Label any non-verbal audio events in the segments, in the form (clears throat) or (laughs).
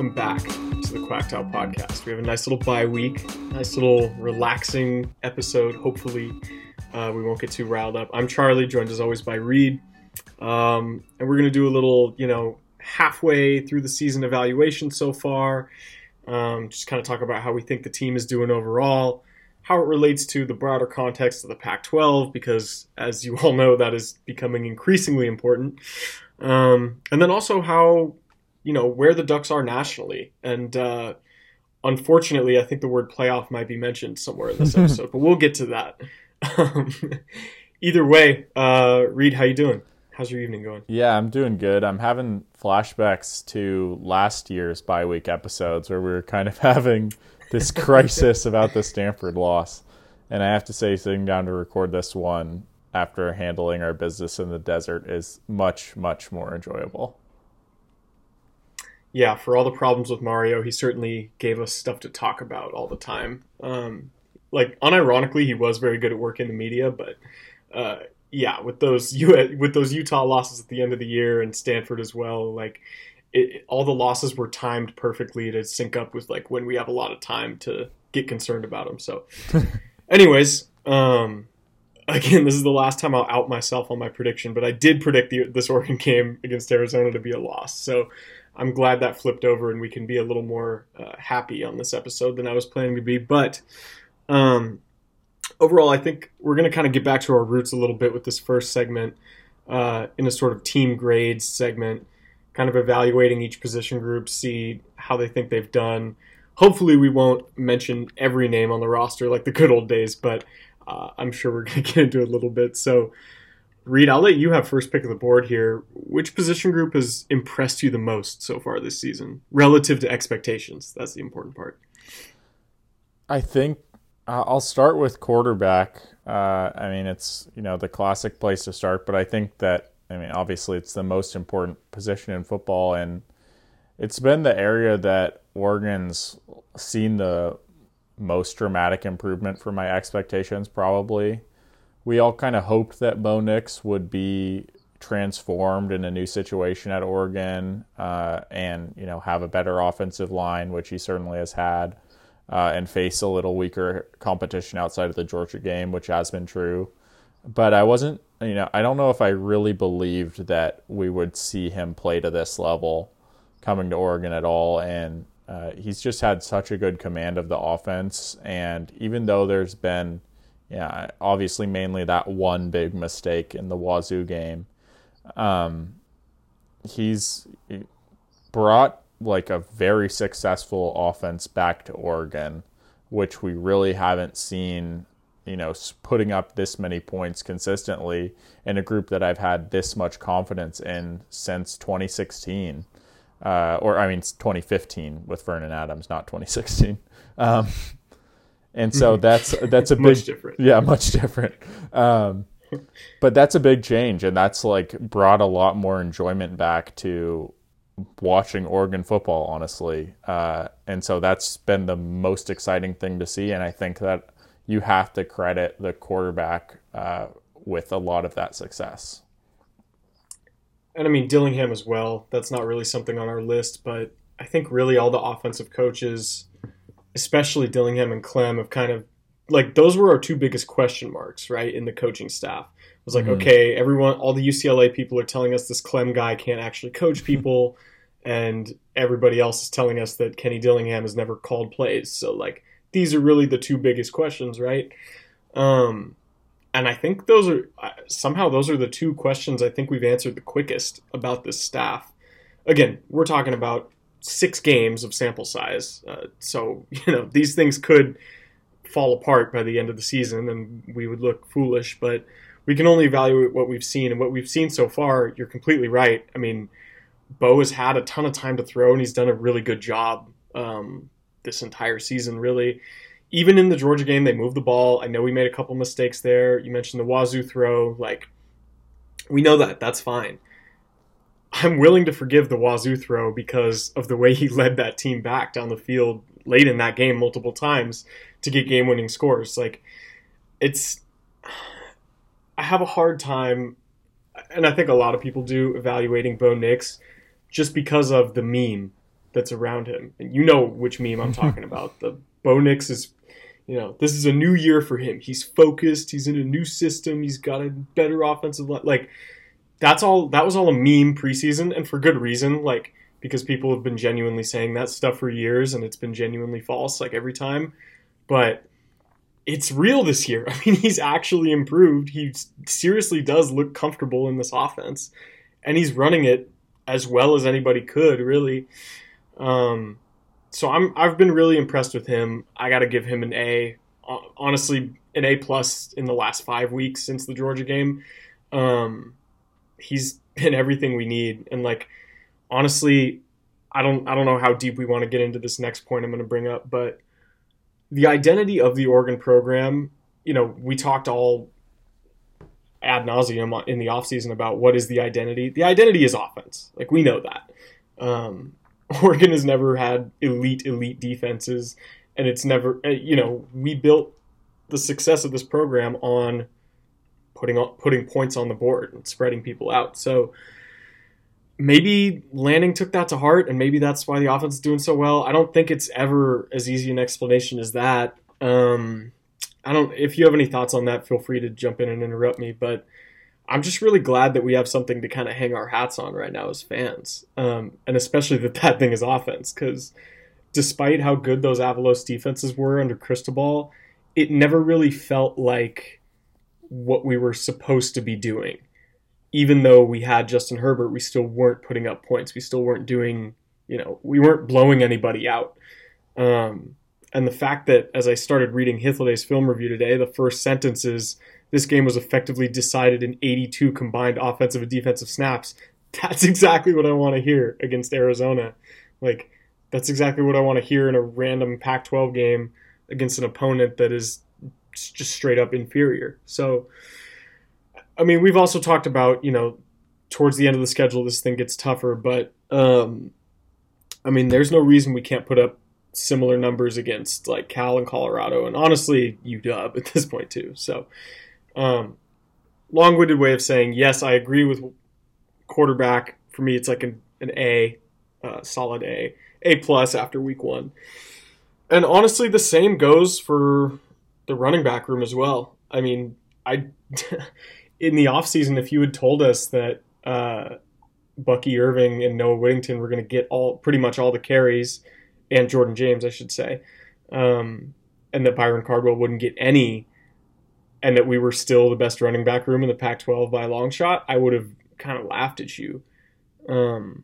Welcome back to the Quacktail podcast. We have a nice little bye week, nice little relaxing episode. Hopefully, uh, we won't get too riled up. I'm Charlie, joined as always by Reed, um, and we're gonna do a little, you know, halfway through the season evaluation so far. Um, just kind of talk about how we think the team is doing overall, how it relates to the broader context of the Pac-12, because as you all know, that is becoming increasingly important. Um, and then also how you know where the Ducks are nationally. And uh, unfortunately, I think the word playoff might be mentioned somewhere in this (laughs) episode, but we'll get to that. Um, (laughs) either way, uh, Reed, how you doing? How's your evening going? Yeah, I'm doing good. I'm having flashbacks to last year's bye week episodes where we were kind of (laughs) having this crisis about the Stanford loss. And I have to say, sitting down to record this one after handling our business in the desert is much, much more enjoyable yeah, for all the problems with Mario, he certainly gave us stuff to talk about all the time. Um, like unironically, he was very good at working the media, but uh, yeah, with those (laughs) U- with those Utah losses at the end of the year and Stanford as well, like it, all the losses were timed perfectly to sync up with like when we have a lot of time to get concerned about them. So, (laughs) anyways, um, again, this is the last time I'll out myself on my prediction, but I did predict the, this Oregon (laughs) game against Arizona to be a loss. So. I'm glad that flipped over and we can be a little more uh, happy on this episode than I was planning to be. But um, overall, I think we're going to kind of get back to our roots a little bit with this first segment uh, in a sort of team grades segment, kind of evaluating each position group, see how they think they've done. Hopefully, we won't mention every name on the roster like the good old days, but uh, I'm sure we're going (laughs) to get into it a little bit. So, Reed, I'll let you have first pick of the board here. Which position group has impressed you the most so far this season, relative to expectations? That's the important part. I think uh, I'll start with quarterback. Uh, I mean, it's you know the classic place to start, but I think that I mean obviously it's the most important position in football, and it's been the area that Oregon's seen the most dramatic improvement for my expectations, probably we all kind of hoped that Bo Nix would be transformed in a new situation at Oregon uh, and you know have a better offensive line, which he certainly has had, uh, and face a little weaker competition outside of the Georgia game, which has been true. But I wasn't, you know, I don't know if I really believed that we would see him play to this level coming to Oregon at all, and uh, he's just had such a good command of the offense. And even though there's been yeah, obviously mainly that one big mistake in the Wazoo game. Um, he's brought like a very successful offense back to Oregon, which we really haven't seen, you know, putting up this many points consistently in a group that I've had this much confidence in since 2016. Uh, or I mean 2015 with Vernon Adams, not 2016. Um, and so mm-hmm. that's that's a (laughs) big much different. Yeah, much different. Um, but that's a big change, and that's like brought a lot more enjoyment back to watching Oregon football, honestly. Uh, and so that's been the most exciting thing to see, and I think that you have to credit the quarterback uh, with a lot of that success. And I mean Dillingham as well. That's not really something on our list, but I think really all the offensive coaches especially Dillingham and Klemm have kind of like those were our two biggest question marks, right, in the coaching staff. It was like, mm-hmm. okay, everyone, all the UCLA people are telling us this Klemm guy can't actually coach (laughs) people, and everybody else is telling us that Kenny Dillingham has never called plays. So like these are really the two biggest questions, right? Um, and I think those are somehow those are the two questions I think we've answered the quickest about this staff. Again, we're talking about six games of sample size. Uh, so, (laughs) you know, these things could fall apart by the end of the season and we would look foolish, but we can only evaluate what we've seen. And what we've seen so far, you're completely right. I mean, Bo has had a ton of time to throw and he's done a really good job um, this entire season, really. Even in the Georgia game, they moved the ball. I know we made a couple mistakes there. You mentioned the Wazoo throw. Like, we know that. That's fine. I'm willing to forgive the Wazoo throw because of the way he (laughs) led that team back down the field late in that game multiple times to get game winning scores. Like, it's. I have a hard time, and I think a lot of people do, evaluating Bo Nix just because of the meme that's around him. And you know which meme I'm talking (laughs) about. The Bo Nix is, you know, this is a new year for him. He's focused. He's in a new system. He's got a better offensive line. Like that's all. That was all a meme preseason, and for good reason. Like because people have been genuinely saying that stuff for years, and it's been genuinely false. Like every time, but it's real this year. (laughs) I mean, he's actually improved. He seriously does look comfortable in this offense, and he's running it as well as anybody could, really. Um, so I'm I've been really impressed with him. I got to give him an A. Honestly, an A plus in the last five weeks since the Georgia game. Um, he's (laughs) been everything we need, and like honestly, I don't I don't know how deep we want to get into this next point I'm going to bring up, but the identity of the Oregon program, you know, we talked all ad nauseum in the offseason about what is the identity. The identity is offense. Like we know that. Um, (laughs) Oregon has never had elite, elite defenses, and it's never, uh, you know, we built the success of this program on putting putting points on the board and spreading people out. So maybe Lanning took that to heart, and maybe that's why the offense is doing so well. I don't think it's ever as easy an explanation as that. Um, I don't. If you have any thoughts on that, feel free to jump in and interrupt me. But I'm just really glad that we have something to kind of hang our hats on right now as fans, um, and especially that that thing is offense. Because despite how good those Avalos defenses were under Cristobal, it never really felt like what we were supposed to be doing even though we had Justin Herbert, we still weren't putting up points. We still weren't doing, you know, we weren't blowing anybody out. Um, and the fact that as I started reading Hythloday's film review today, the first sentence is this game was effectively decided in 82 combined offensive and defensive snaps. That's (laughs) exactly what I want to hear against Arizona. Like, that's exactly what I want to hear in a random Pac 12 game against an opponent that is just straight up inferior. So, I mean, we've also talked about, you know, towards the end of the schedule, this thing gets tougher, but, um, I mean, there's no reason we can't put up similar numbers against like Cal and Colorado, and honestly, UW at this point too. So, um, long-winded way of saying yes, I agree with quarterback. For me, it's like an, an A, uh, solid A, A plus after week one. And honestly, the same goes for the running back room as well. I mean, I (laughs) in the offseason, if you had told us that uh, Bucky Irving and Noah Whittington were going to get all pretty much all the carries, and Jordan James, I should say, um, and that Byron Cardwell wouldn't get any, and that we were still the best running back room in the Pac-12 by a long shot, I would have kind of laughed at you. Um,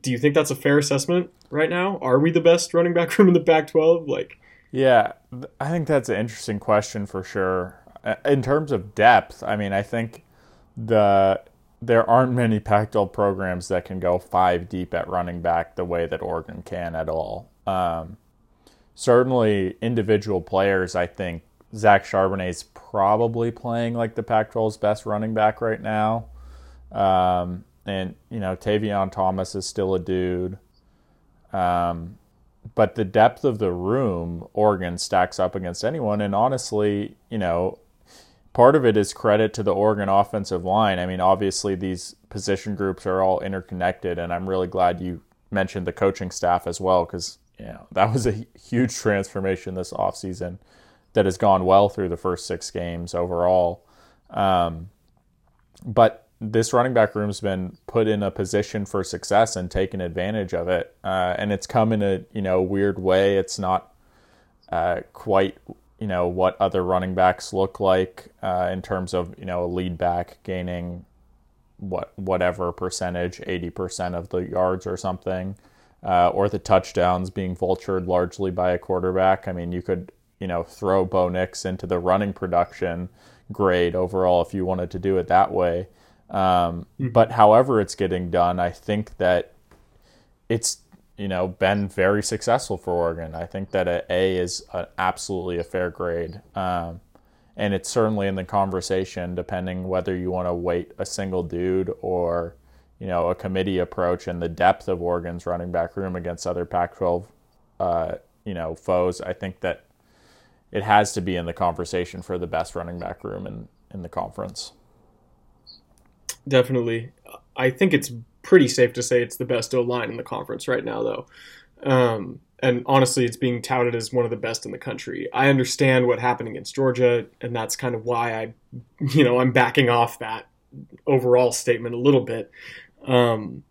do you think that's a fair assessment right now? Are we the best running back room in the Pac-12? Like, yeah, I think that's an interesting question for sure in terms of depth, I mean, I think the there aren't many Pac-12 programs that can go five deep at running back the way that Oregon can at all. Um, certainly, individual players. I think Zach Charbonnet's probably playing like the Pac-12's best running back right now, um, and you know Tavion Thomas is still a dude. Um, but the depth of the room, Oregon stacks up against anyone. And honestly, you know, part of it is credit to the Oregon offensive line. I mean, obviously these position groups are all interconnected, and I'm really glad you mentioned the coaching staff as well because you know that was a huge transformation this offseason that has gone well through the first six games overall. Um, but this running back room's been put in a position for success and taken advantage of it, uh, and it's come in a you know weird way. It's not uh, quite you know what other running backs look like uh, in terms of you know a lead back gaining what whatever percentage, eighty percent of the yards or something, uh, or the touchdowns being vultured largely by a quarterback. I mean, you could you know throw Bo Nix into the running production grade overall if you wanted to do it that way. Um, mm-hmm. But however it's getting done, I think that it's you know, been very successful for Oregon. I think that an A is a, absolutely a fair grade. Um, and it's certainly in the conversation, depending whether you want to weight a single dude or, you know, a committee approach and the depth of Oregon's running back room against other Pac-12, uh, you know, foes. I think that it has to be in the conversation for the best running back room in, in the conference. Definitely. I think it's pretty safe to say it's the best O line in the conference right now, though. Um, and honestly, it's being touted as one of the best in the country. I understand what happened against Georgia, and that's kind of why I, (laughs) you know, I'm backing off that overall statement a little bit. Um,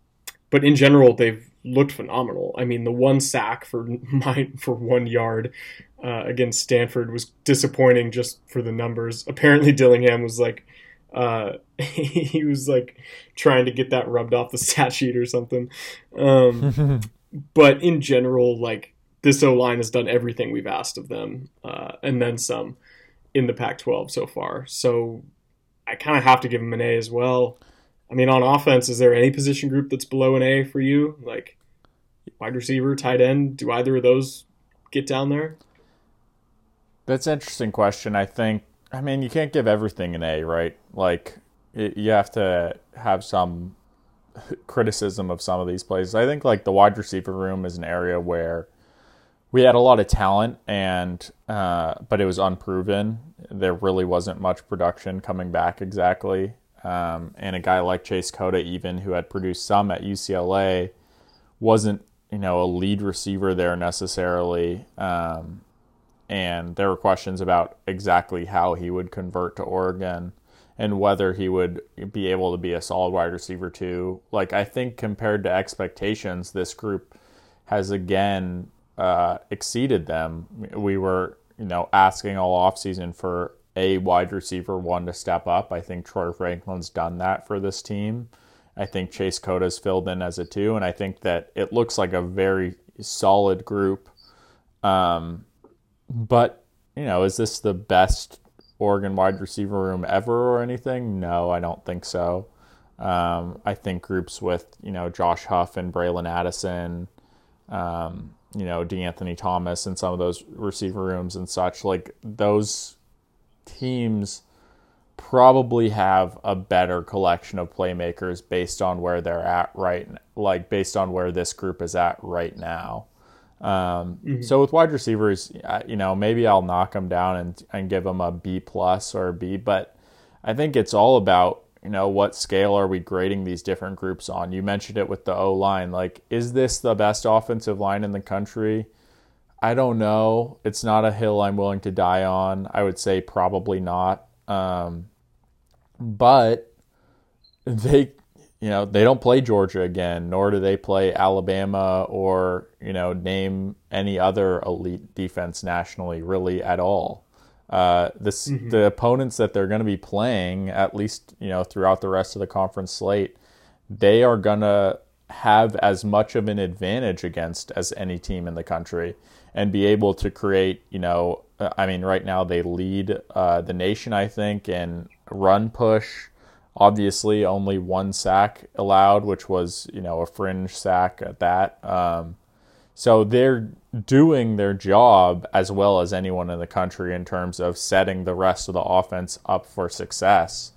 but in general, they've looked phenomenal. I mean, the one sack for (laughs) my for one yard uh, against Stanford was disappointing just for the numbers. Apparently, Dillingham was like. Uh, (laughs) he was like trying to get that rubbed off the (laughs) stat sheet or something. Um, (laughs) but in general, like this O line has done everything we've asked of them, uh, and then some in the Pac-12 so far. So I kind of have to give them an A as well. I mean, on offense, is there any position group that's below an A for you? Like wide receiver, tight end, do either of those get down there? That's an interesting question. I think. I mean, you can't give everything an A, right? Like it, you have to have some criticism of some of these plays. I think like the wide receiver room is an area where we had a lot of talent and uh, but it was unproven. There really wasn't much production coming back exactly. Um, and a guy like Chase Cota, even who had produced some at UCLA, wasn't you know a lead receiver there necessarily. Um, and there were questions about exactly how he would convert to Oregon and whether he would be able to be a solid wide receiver too. Like I think compared to expectations, this group has again uh, exceeded them. We were, you know, asking all offseason for a wide receiver one to step up. I think Troy Franklin's done that for this team. I think Chase Cota's filled in as a two, and I think that it looks like a very solid group. Um, but you know, is this the best Oregon wide receiver room ever or anything? No, I don't think so. Um, I think groups with you know Josh Huff and Bralon Addison, um, you know DeAnthony Thomas and some of those receiver rooms and such like those teams probably have a better collection of playmakers based on where they're at right like based on where this group is at right now. Um, mm-hmm. So with wide receivers, you know, maybe I'll knock them down and and give them a B plus or a B, but I think it's all about you know what scale are we grading these different groups on. You mentioned it with the O line. Like, is this the best offensive line in the country? I don't know. It's not a hill I'm willing to die on. I would say probably not. Um, but (laughs) they you know, they don't play Georgia again, nor do they play Alabama or, you know, name any other elite defense nationally really at all. Uh, this mm-hmm. the opponents that they're going to be playing, at least you know throughout the rest of the conference slate, they are going to have as much of an advantage against as any team in the country, and be able to create. You know, uh, I mean, right now they lead uh, the nation, I think, in run push Obviously, only one sack allowed, which was you know a fringe sack at that. Um, so they're doing their job as well as anyone in the country in terms of setting the rest of the offense up for success.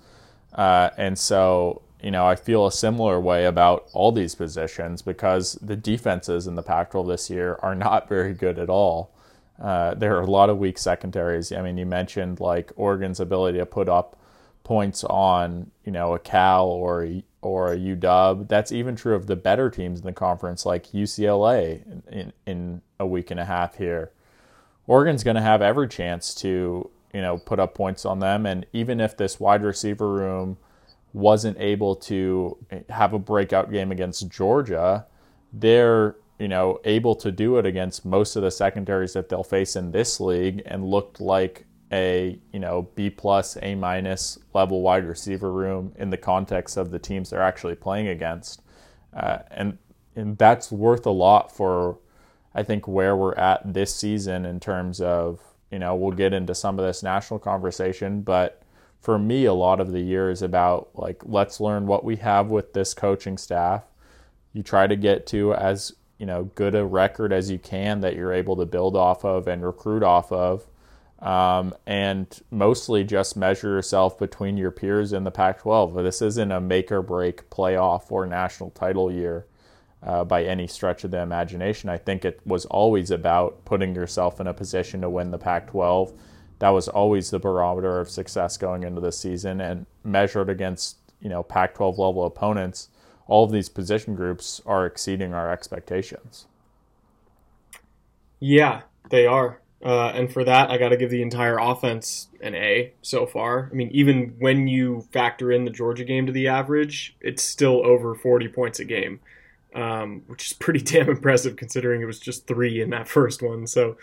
Uh, and so, you know, I feel a similar way about all these positions because the defenses in the Pac 12 this year are not (laughs) very good at all. Uh, there are a lot of weak secondaries. I mean, you mentioned like Oregon's ability to put up points on you know a Cal or a, or a UW. That's even true of the better teams in the conference, like UCLA, in, in, in a week and a half here. Oregon's going to have every chance to you know put up points on them, and even if this wide receiver room wasn't able to have a breakout game against Georgia, they're you know able to do it against most of the secondaries that they'll face in this league, and looked like a you know B plus A minus level wide receiver room in the context of the teams they're actually playing against, uh, and and that's worth a lot for I think where we're at this season in terms of you know we'll get into some of this national conversation, but for me a lot of the year is about like let's learn what we have with this coaching staff. You try to get to as you know good a record as you can that you're able to build off of and recruit off of um, and mostly just measure yourself between your peers in the Pac 12. This isn't a make or break playoff or national title year uh, by any stretch of the imagination. I think it was always about putting yourself in a position to win the Pac 12. That was always the barometer of success going into the season and measured against you know Pac 12 level opponents. all of these position groups are exceeding our expectations. Yeah, they are. Uh, and for that, I got to give the entire offense an A so far. I mean, even when you factor in the Georgia game to the average, it's still over 40 points a game, um, which is pretty (laughs) damn impressive considering it was just three in that first one. So,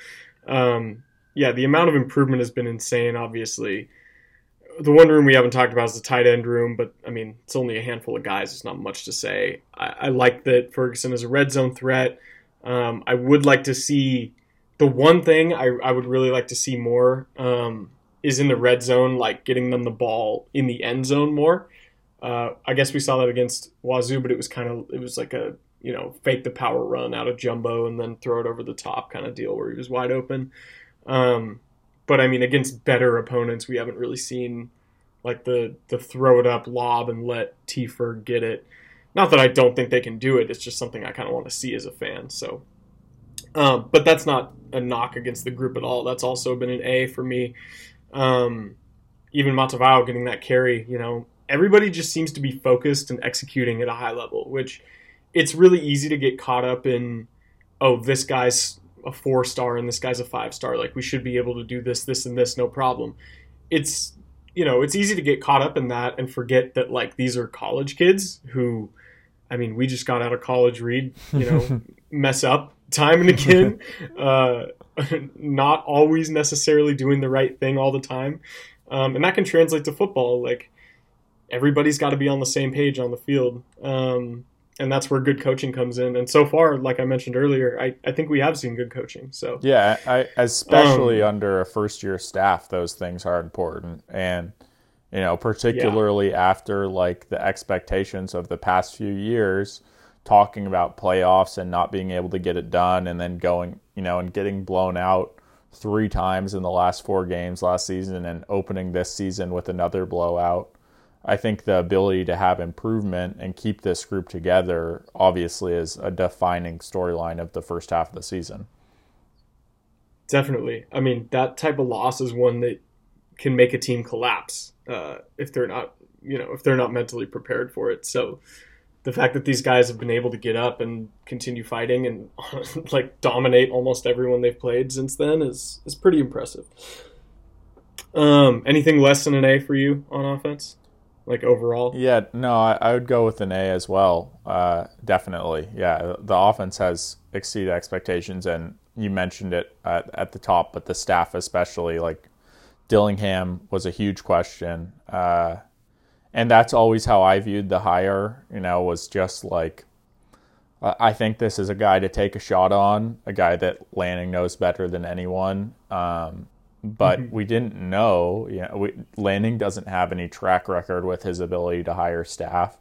um, yeah, the amount of improvement has been insane, obviously. The one room we haven't talked about is the tight end room, but I mean, it's only a handful of guys. It's not much to say. I, I like that Ferguson is a red zone threat. Um, I would like to see the one thing I, I would really like to see more um, is in the red zone, like getting them the ball in the end zone more. Uh, I guess we saw that against Wazoo, but it was kind of it was like a you know fake the power run out of Jumbo and then throw it over the top kind of deal where he was wide open. Um, but I mean, against better opponents, we haven't really seen like the the throw it up lob and let Tiefer get it. Not that I don't think they can do it. It's just something I kind of want to see as a fan. So, um, but that's not a knock against the group at all. That's also been an A for me. Um, even Matavao getting that carry, you know, everybody just seems to be focused and executing at a high level, which it's really easy to get caught up in, oh, this guy's a four star and this guy's a five star. Like we should be able to do this, this, and this, no problem. It's you know, it's easy to get caught up in that and forget that like these are college kids who, I mean, we just got out of college, Reed, you know, (laughs) mess up time and again, (laughs) uh, (laughs) not always necessarily doing the right thing all the time, um, and that can translate to football. Like everybody's got to be on the same page on the field. Um, and that's where good coaching comes in. And so far, like I mentioned earlier, I, I think we have seen good coaching. So yeah, I, especially um, under a first year staff, those things are important. And you know, particularly yeah. after like the expectations of the past few years, talking about playoffs and not being able to get it done, and then going, you know, and getting blown out three times in the last four games last season, and opening this season with another blowout I think the ability to have improvement and keep this group together obviously is a defining storyline of the first half of the season. Definitely. I mean, that type of loss is one that can make a team collapse uh, if they're not, you know, if they're not mentally prepared for it. So the fact that these guys have been able to get up and continue fighting and (laughs) like dominate almost everyone they've played since then is is pretty impressive. Um, anything less than an A for you on offense? like overall? Yeah, no, I, I would go with an A as well. Uh, definitely, yeah. The offense has exceeded expectations, and you mentioned it at, at the top, but the staff especially, like Dillingham, was a huge question, uh, and that's always how I viewed the hire. You know, was just like. I think this is a guy to take a shot on, a guy that Lanning knows better than anyone. Um, but mm-hmm. we didn't know. You know, we, Lanning doesn't have any track record with his ability to hire staff,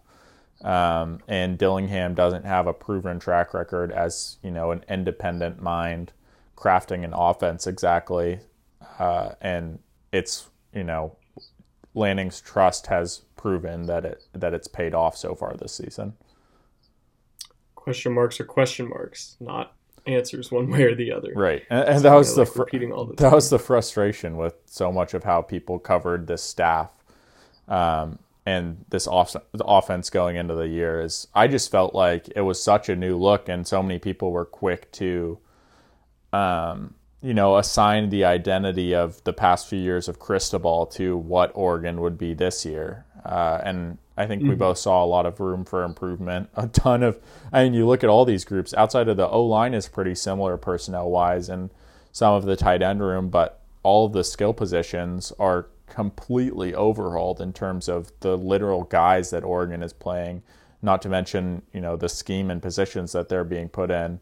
um, and Dillingham doesn't have a proven track record as you know an independent mind crafting an offense exactly. Uh, and it's you know Lanning's trust has proven that it that it's paid off so far this season. Question marks are question marks, not answers one way or the other. Right, and, and that was the, like fr- the that was the frustration with so much of how people covered this staff, um, and this off- offense going into the year is. I just felt like it was such a new look, and so many people were quick to, um, you know, assign the identity of the past few years of Cristobal to what Oregon would be this year, uh, and I think mm-hmm. we both saw a lot of room for improvement. A ton of, I mean, you look at all these groups outside of the O line is pretty similar personnel wise, and some of the tight end room, but all of the skill positions are completely overhauled in terms of the literal guys that Oregon is playing. Not to mention, you know, the scheme and positions that they're being put in.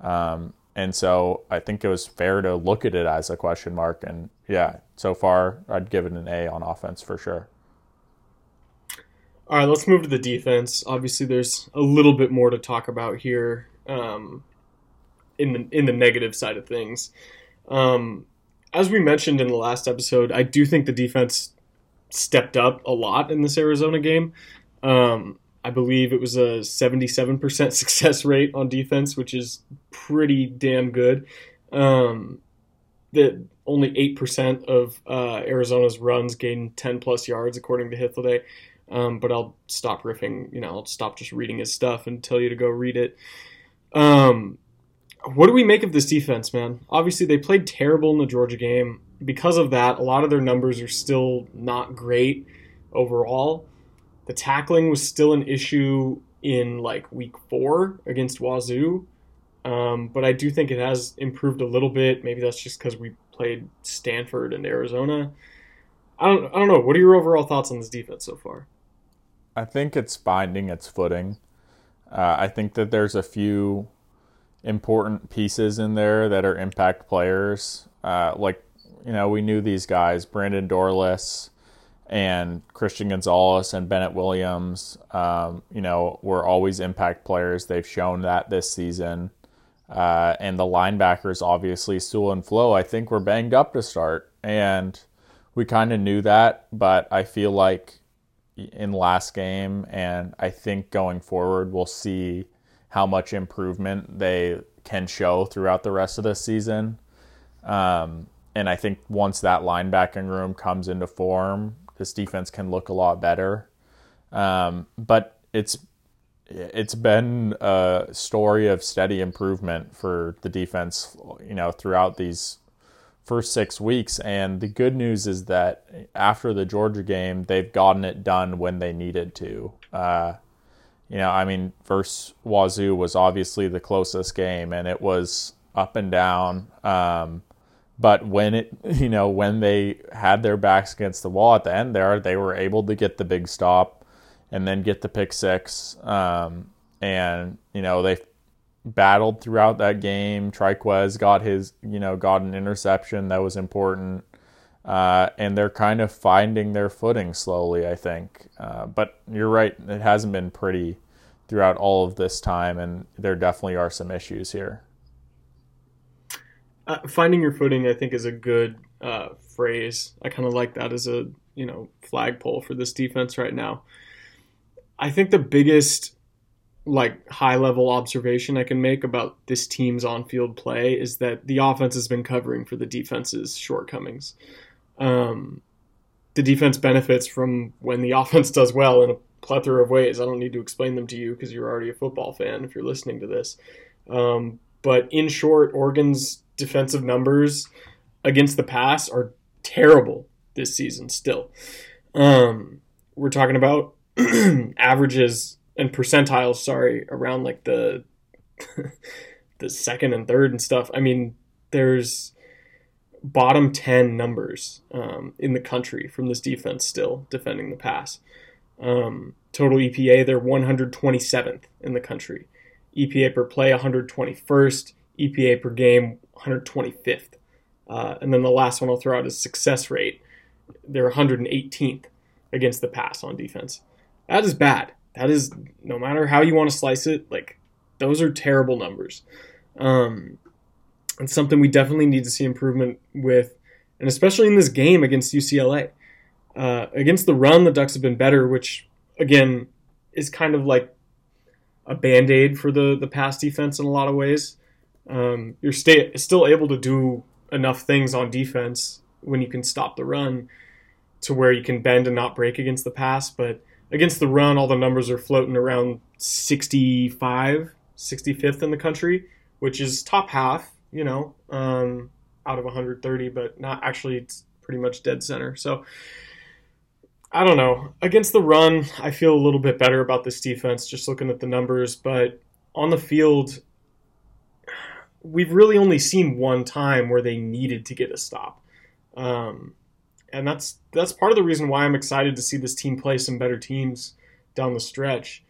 Um, and so I think it was fair to look at it as a question mark. And yeah, so far I'd give it an A on offense for sure. All right, let's move to the defense. Obviously, there's a little bit more to talk about here um, in the in the negative side of things. Um, as we mentioned in the last episode, I do think the defense stepped up a lot in this Arizona game. Um, I believe it was a 77% (laughs) success rate on defense, which is pretty damn good. Um, that only 8% of uh, Arizona's runs gained 10 plus yards, according to Hythloday. Um, but I'll stop riffing. You know, I'll stop just reading his stuff and tell you to go read it. Um, what do we make of this defense, man? Obviously, they played terrible in the Georgia game. Because of that, a lot of their numbers are still not great overall. The tackling was still an issue in like week four against Wazoo. Um, but I do think it has improved a little bit. Maybe that's just because we played Stanford and Arizona. I don't, I don't know. What are your overall thoughts on this defense so far? I think it's finding its footing. Uh, I think that there's a few important pieces in there that are impact players. Uh, like, you know, we knew these guys, Brandon Dorlus and Christian Gonzalez and Bennett Williams, um, you know, were always impact players. They've shown that this season. Uh, and the linebackers, obviously, Sewell and Flo, I think were banged up to start. And we kind of knew that, but I feel like in last game, and I think going forward, we'll see how much improvement they can show throughout the rest of the season. Um, and I think once that linebacking room comes into form, this defense can look a lot better. Um, but it's it's been a story of steady improvement for the defense, you know, throughout these first six weeks. And the good news is that after the Georgia game, they've gotten it done when they needed to. Uh, you know, I mean, versus Wazoo was obviously the closest game, and it was up and down. Um, but when it, (laughs) you know, when they had their backs against the wall at the end there, they were able to get the big stop and then get the pick six. Um, and you know they battled throughout that game. Trikweze got his, you know, got an interception that was important. Uh, and they're kind of finding their footing slowly, I think. Uh, but you're right; it hasn't been pretty throughout all of this time, and there definitely are some issues here. Uh, finding your footing, I think, is a good uh, phrase. I kind of like that as a you know flagpole for this defense right now. I think the biggest like high level observation I can make about this team's on field play is that the offense has been covering for the defense's shortcomings. Um, the defense benefits from when the (laughs) offense does well in a plethora of ways. I don't need to explain them to you because you're already a football fan if you're listening to this. Um, but in short, Oregon's defensive numbers against the pass are terrible this season still. Um, we're talking about (clears throat) averages and percentiles, sorry, around like the (laughs) the second and third and stuff. I mean, there's bottom 10 numbers um, in the country from this defense still defending the pass. Um, total EPA, they're 127th in the country. EPA per play, 121st. EPA per game, 125th. Uh, and then the last one I'll throw out is success rate. They're 118th against the pass on defense. That is bad that is no matter how you want to slice it, like those are terrible numbers. Um, it's something we definitely need to see improvement with, and especially in this game against UCLA. Uh, against the run, the Ducks have been better, which again is kind of like a band aid for the the pass defense in a lot of ways. Um, you're stay, still able to do enough things on defense when you can stop the run to where you can bend and not break against the pass, but against the run, all the numbers are floating around 65, 65th in the country, which is top half, you know, um, out of 130, but not actually, pretty much dead center. So I don't know. Against the run, I feel a little bit better about this defense just looking at the numbers, but on the field, we've really only seen one time where they needed to get a stop. Um, and that's that's part of the reason why I'm excited to see this team play some better teams down the stretch.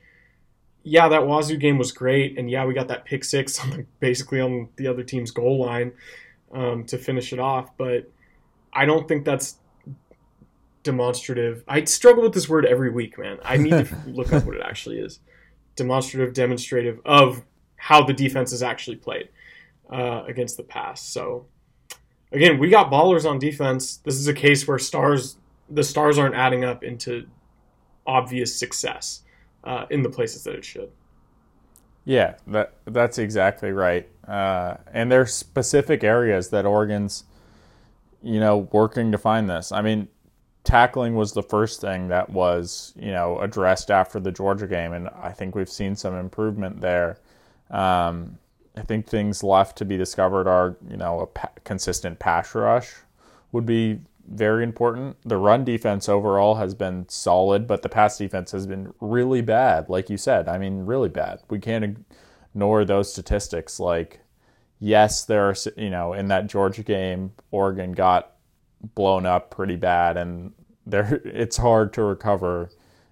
Yeah, that Wazoo game was great, and yeah, we got that pick six on the, basically on the other team's goal line um, to finish it off. But I don't think that's demonstrative. I struggle with this word every week, man. I need to (laughs) look up what it actually is. Demonstrative, demonstrative of how the defense is actually played uh, against the pass. So again, we got ballers on defense. This is a case where stars the stars aren't adding up into obvious success uh, in the places that it should. Yeah, that that's exactly right. Uh, and there's specific areas that Oregon's, you know, working to find this. I mean, tackling was the first thing that was you know addressed after the Georgia game, and I think we've seen some improvement there. Um, I think things left to be discovered are you know a pa- consistent pass rush would be very important. The run defense overall has been solid, but the pass defense has been really bad, like you said. I mean, really bad. We can't ignore those statistics. Like, yes, there are you know in that Georgia game, Oregon got blown up pretty bad, and there (laughs) it's hard to recover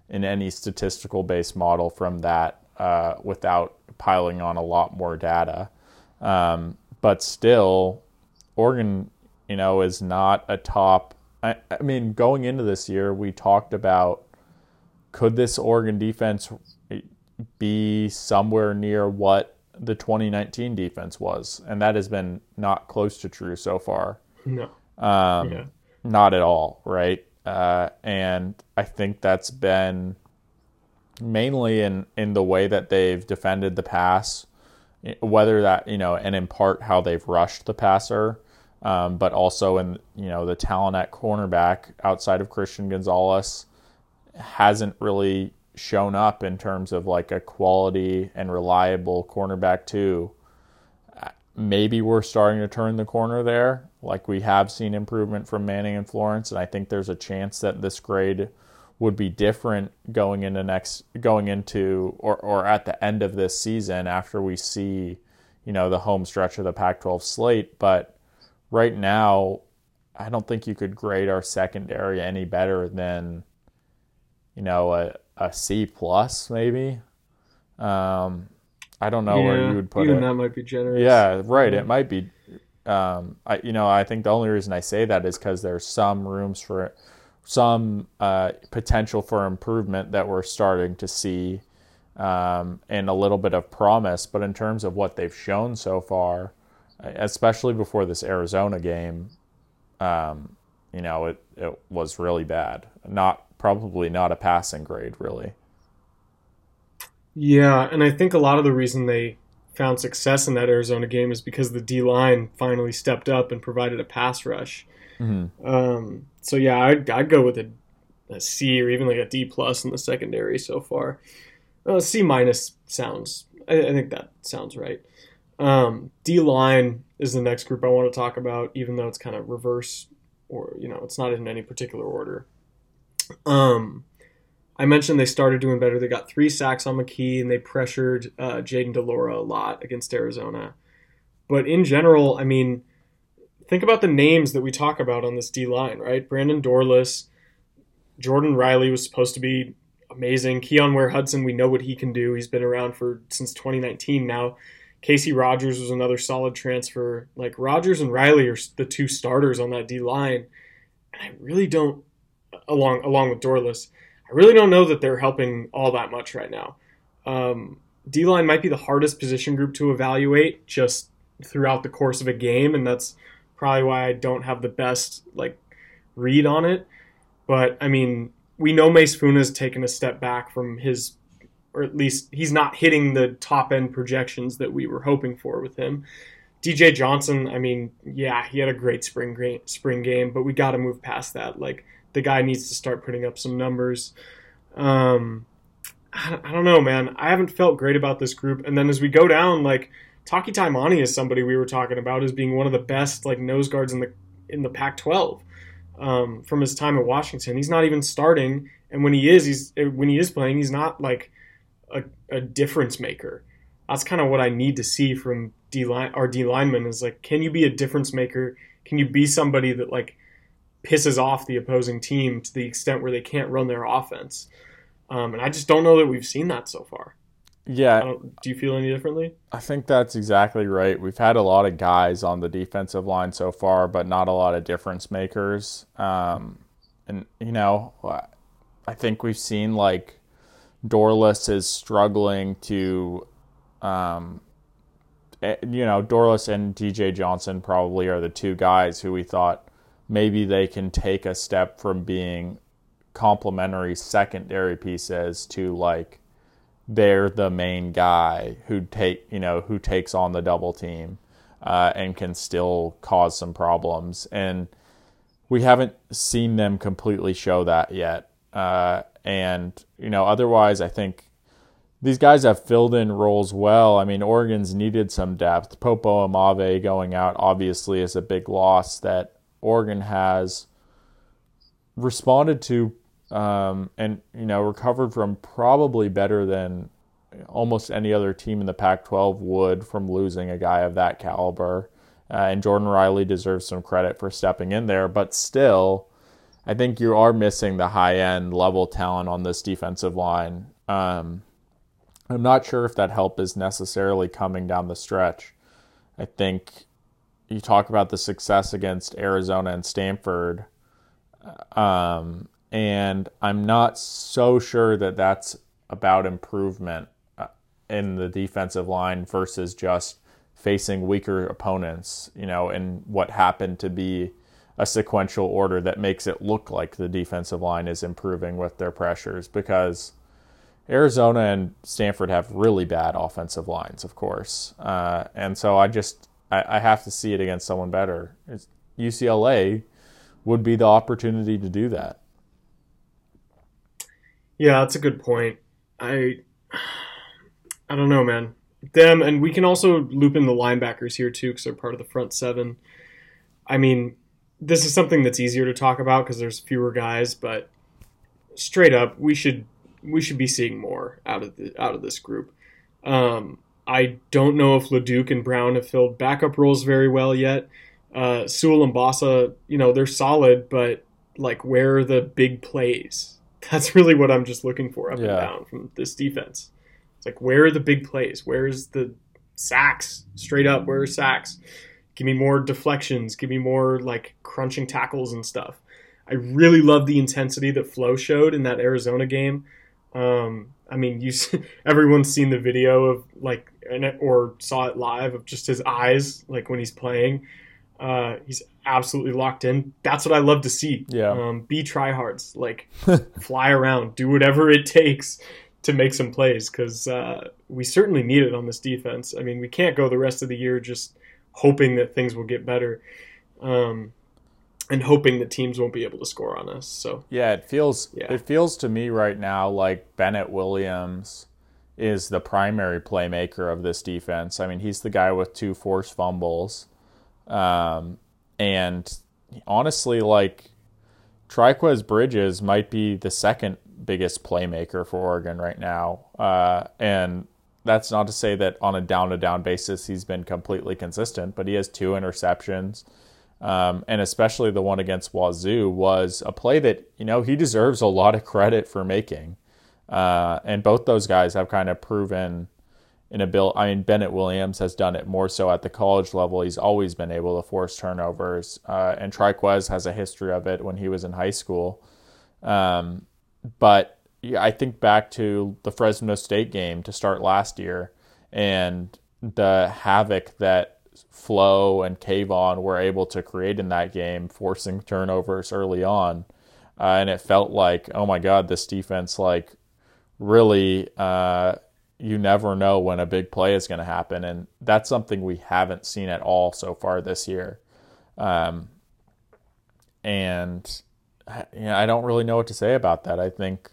in any statistical based model from that uh, without piling on a lot more data. Um, but still, Oregon, you know, is not a top. I, I mean, going into this year, we talked about could this Oregon defense be somewhere near what the 2019 defense was, and that has been not close to true so far. No. Um, yeah. Not at all, right? Uh, and I think that's been mainly in, in the way that they've defended the pass, whether that, you know, and in part how they've rushed the passer, um, but also in, you know, the talent at cornerback outside of Christian Gonzalez hasn't really shown up in terms of like a quality and reliable cornerback too maybe we're starting to turn the corner there. Like we have seen improvement from Manning and Florence, and I think there's a chance that this grade would be different going into next going into or, or at the end of this season after we see, you know, the home stretch of the Pac twelve slate. But right now I don't think you could grade our secondary any better than, you know, a, a C plus maybe. Um, I don't know yeah, where you would put even it. that might be generous. Yeah, right. Yeah. It might be. Um, I you know I think the only reason I say that is because there's some rooms for some uh, potential for improvement that we're starting to see, um, and a little bit of promise. But in terms of what they've shown so far, especially before this Arizona game, um, you know it it was really bad. Not probably not a passing grade really. Yeah, and I think a lot of the reason they found success in that Arizona game is because the D line finally stepped up and provided a pass rush. Mm-hmm. Um, so yeah, I'd, I'd go with a, a C or even like a D plus in the secondary so far. Uh, C minus sounds. I, I, think that sounds right. Um, D line is the next group I want to talk about, even though it's kind of reverse or you know it's not in any particular order. Um, I mentioned they started doing better. They got three sacks on McKee and they pressured uh, Jayden de Laura a lot against Arizona. But in general, I mean, think about the names that we talk about on this D line, right? Brandon Dorlus, Jordan Riley was supposed to be amazing. Keyon Ware Hudson, we know what he can do. He's been around for since 2019 now. Casey Rogers was another solid transfer. Like Rogers and Riley are the two starters on that D line, and I really don't along along with Dorlus. I really don't know that they're helping all that much right now. Um, D line might be the hardest position group to evaluate just throughout the course of a game, and that's probably why I don't have the best like read on it. But I mean, we know Mase Funa's taken a step back from his, or at least he's not hitting the top end projections that we were hoping for with him. DJ Johnson, I mean, yeah, he had a great spring spring game, but we got to move past that. Like the guy needs to start putting up some numbers. Um, I don't know, man. I haven't felt great about this group. And then as we go down, like Taki Taimani is somebody we were talking about as being one of the best like nose guards in the in the Pac-12 um, from his time at Washington. He's not even starting, and when he is, he's when he is playing, he's not like a, a difference maker. That's kind of what I need to see from D line our D lineman is like, can you be a difference maker? Can you be somebody that like pisses off the opposing team to the extent where they can't run their offense. Um, and I just don't know that we've seen that so far. Yeah. Do you feel any differently? I think that's exactly right. We've had a lot of guys on the defensive line so far, but not a lot of difference makers. Um, and, you know, I think we've seen like Dorlus is struggling to, um, eh, you know, Dorlus and DJ Johnson probably are the two guys who we thought maybe they can take a step from being complementary secondary pieces to like they're the main guy who take you know who takes on the double team uh, and can still cause some problems and we haven't seen them completely show that yet. Uh, and you know, otherwise, I think these guys have filled in roles well. I mean, Oregon's needed some depth. Popo Aumavae going out obviously is a big loss that Oregon has responded to um, and you know recovered from probably better than almost any other team in the Pac-12 would from losing a guy of that caliber. Uh, and Jordan Riley deserves some credit for stepping in there, but still, I think you are missing the high-end level talent on this defensive line. Um, I'm not sure if that help is necessarily coming down the stretch. I think you talk about the success against Arizona and Stanford, um, and I'm not so sure that that's about improvement uh, in the defensive line versus just facing weaker opponents, you know, in what happened to be a sequential order that makes it look like the defensive line is improving with their pressures because Arizona and Stanford have really bad offensive lines, of course. Uh, and so I just I, I, have to see it against someone better. It's, UCLA would be the opportunity to do that. Yeah, that's a good point. I (sighs) I don't know, man. Them and we can also loop in the linebackers here too because they're part of the front seven. I mean, this is something that's easier to talk about because there's fewer guys, but straight up, we should we should be seeing more out of the out of this group. Um, I don't know if LeDuc and Brown have filled backup roles very well yet. Uh, Sewell and Bassa, you know, they're solid, but like, where are the big plays? That's really what I'm just looking for up yeah. and down from this defense. It's like, where are the big plays? Where's the sacks? Straight up, where are sacks? Give me more deflections. Give me more like crunching tackles and stuff. I really love the intensity that Flowe showed in that Arizona game. Um, I mean, you (laughs) everyone's seen the video of like or saw it live of just his eyes like when he's playing. Uh, he's absolutely locked in. That's what I love to see. Yeah. Um, be tryhards, like (laughs) fly around, do whatever it takes to make some plays because uh, we certainly need it on this defense. I mean, we can't go the rest of the year just hoping that things will get better. Um, and hoping that teams won't be able to score on us. So yeah, it feels yeah. it feels to me right now like Bennett Williams is the primary playmaker of this defense. I mean, he's the guy with two forced fumbles, um, and honestly, like Trikweze Bridges might be the second biggest playmaker for Oregon right now, uh, and that's not to say that on a down to down basis he's been completely consistent, but he has two interceptions um, and especially the one against Wazoo, was a play that you know he deserves a lot of credit for making. Uh, and both those guys have kind of proven in a bill. I mean, Bennett Williams has done it more so at the college level. He's always been able to force turnovers, uh, and Trikweze has a history of it when he was in high school. Um, but yeah, I think back to the Fresno State game to start last year and the havoc that Flowe and Kayvon were able to create in that game, forcing turnovers early on. Uh, and it felt like, oh my God, this defense, like, really, uh, you never know when a big play is going to happen. And that's something we haven't seen at all so far this year. Um, and you know, I don't really know what to say about that. I think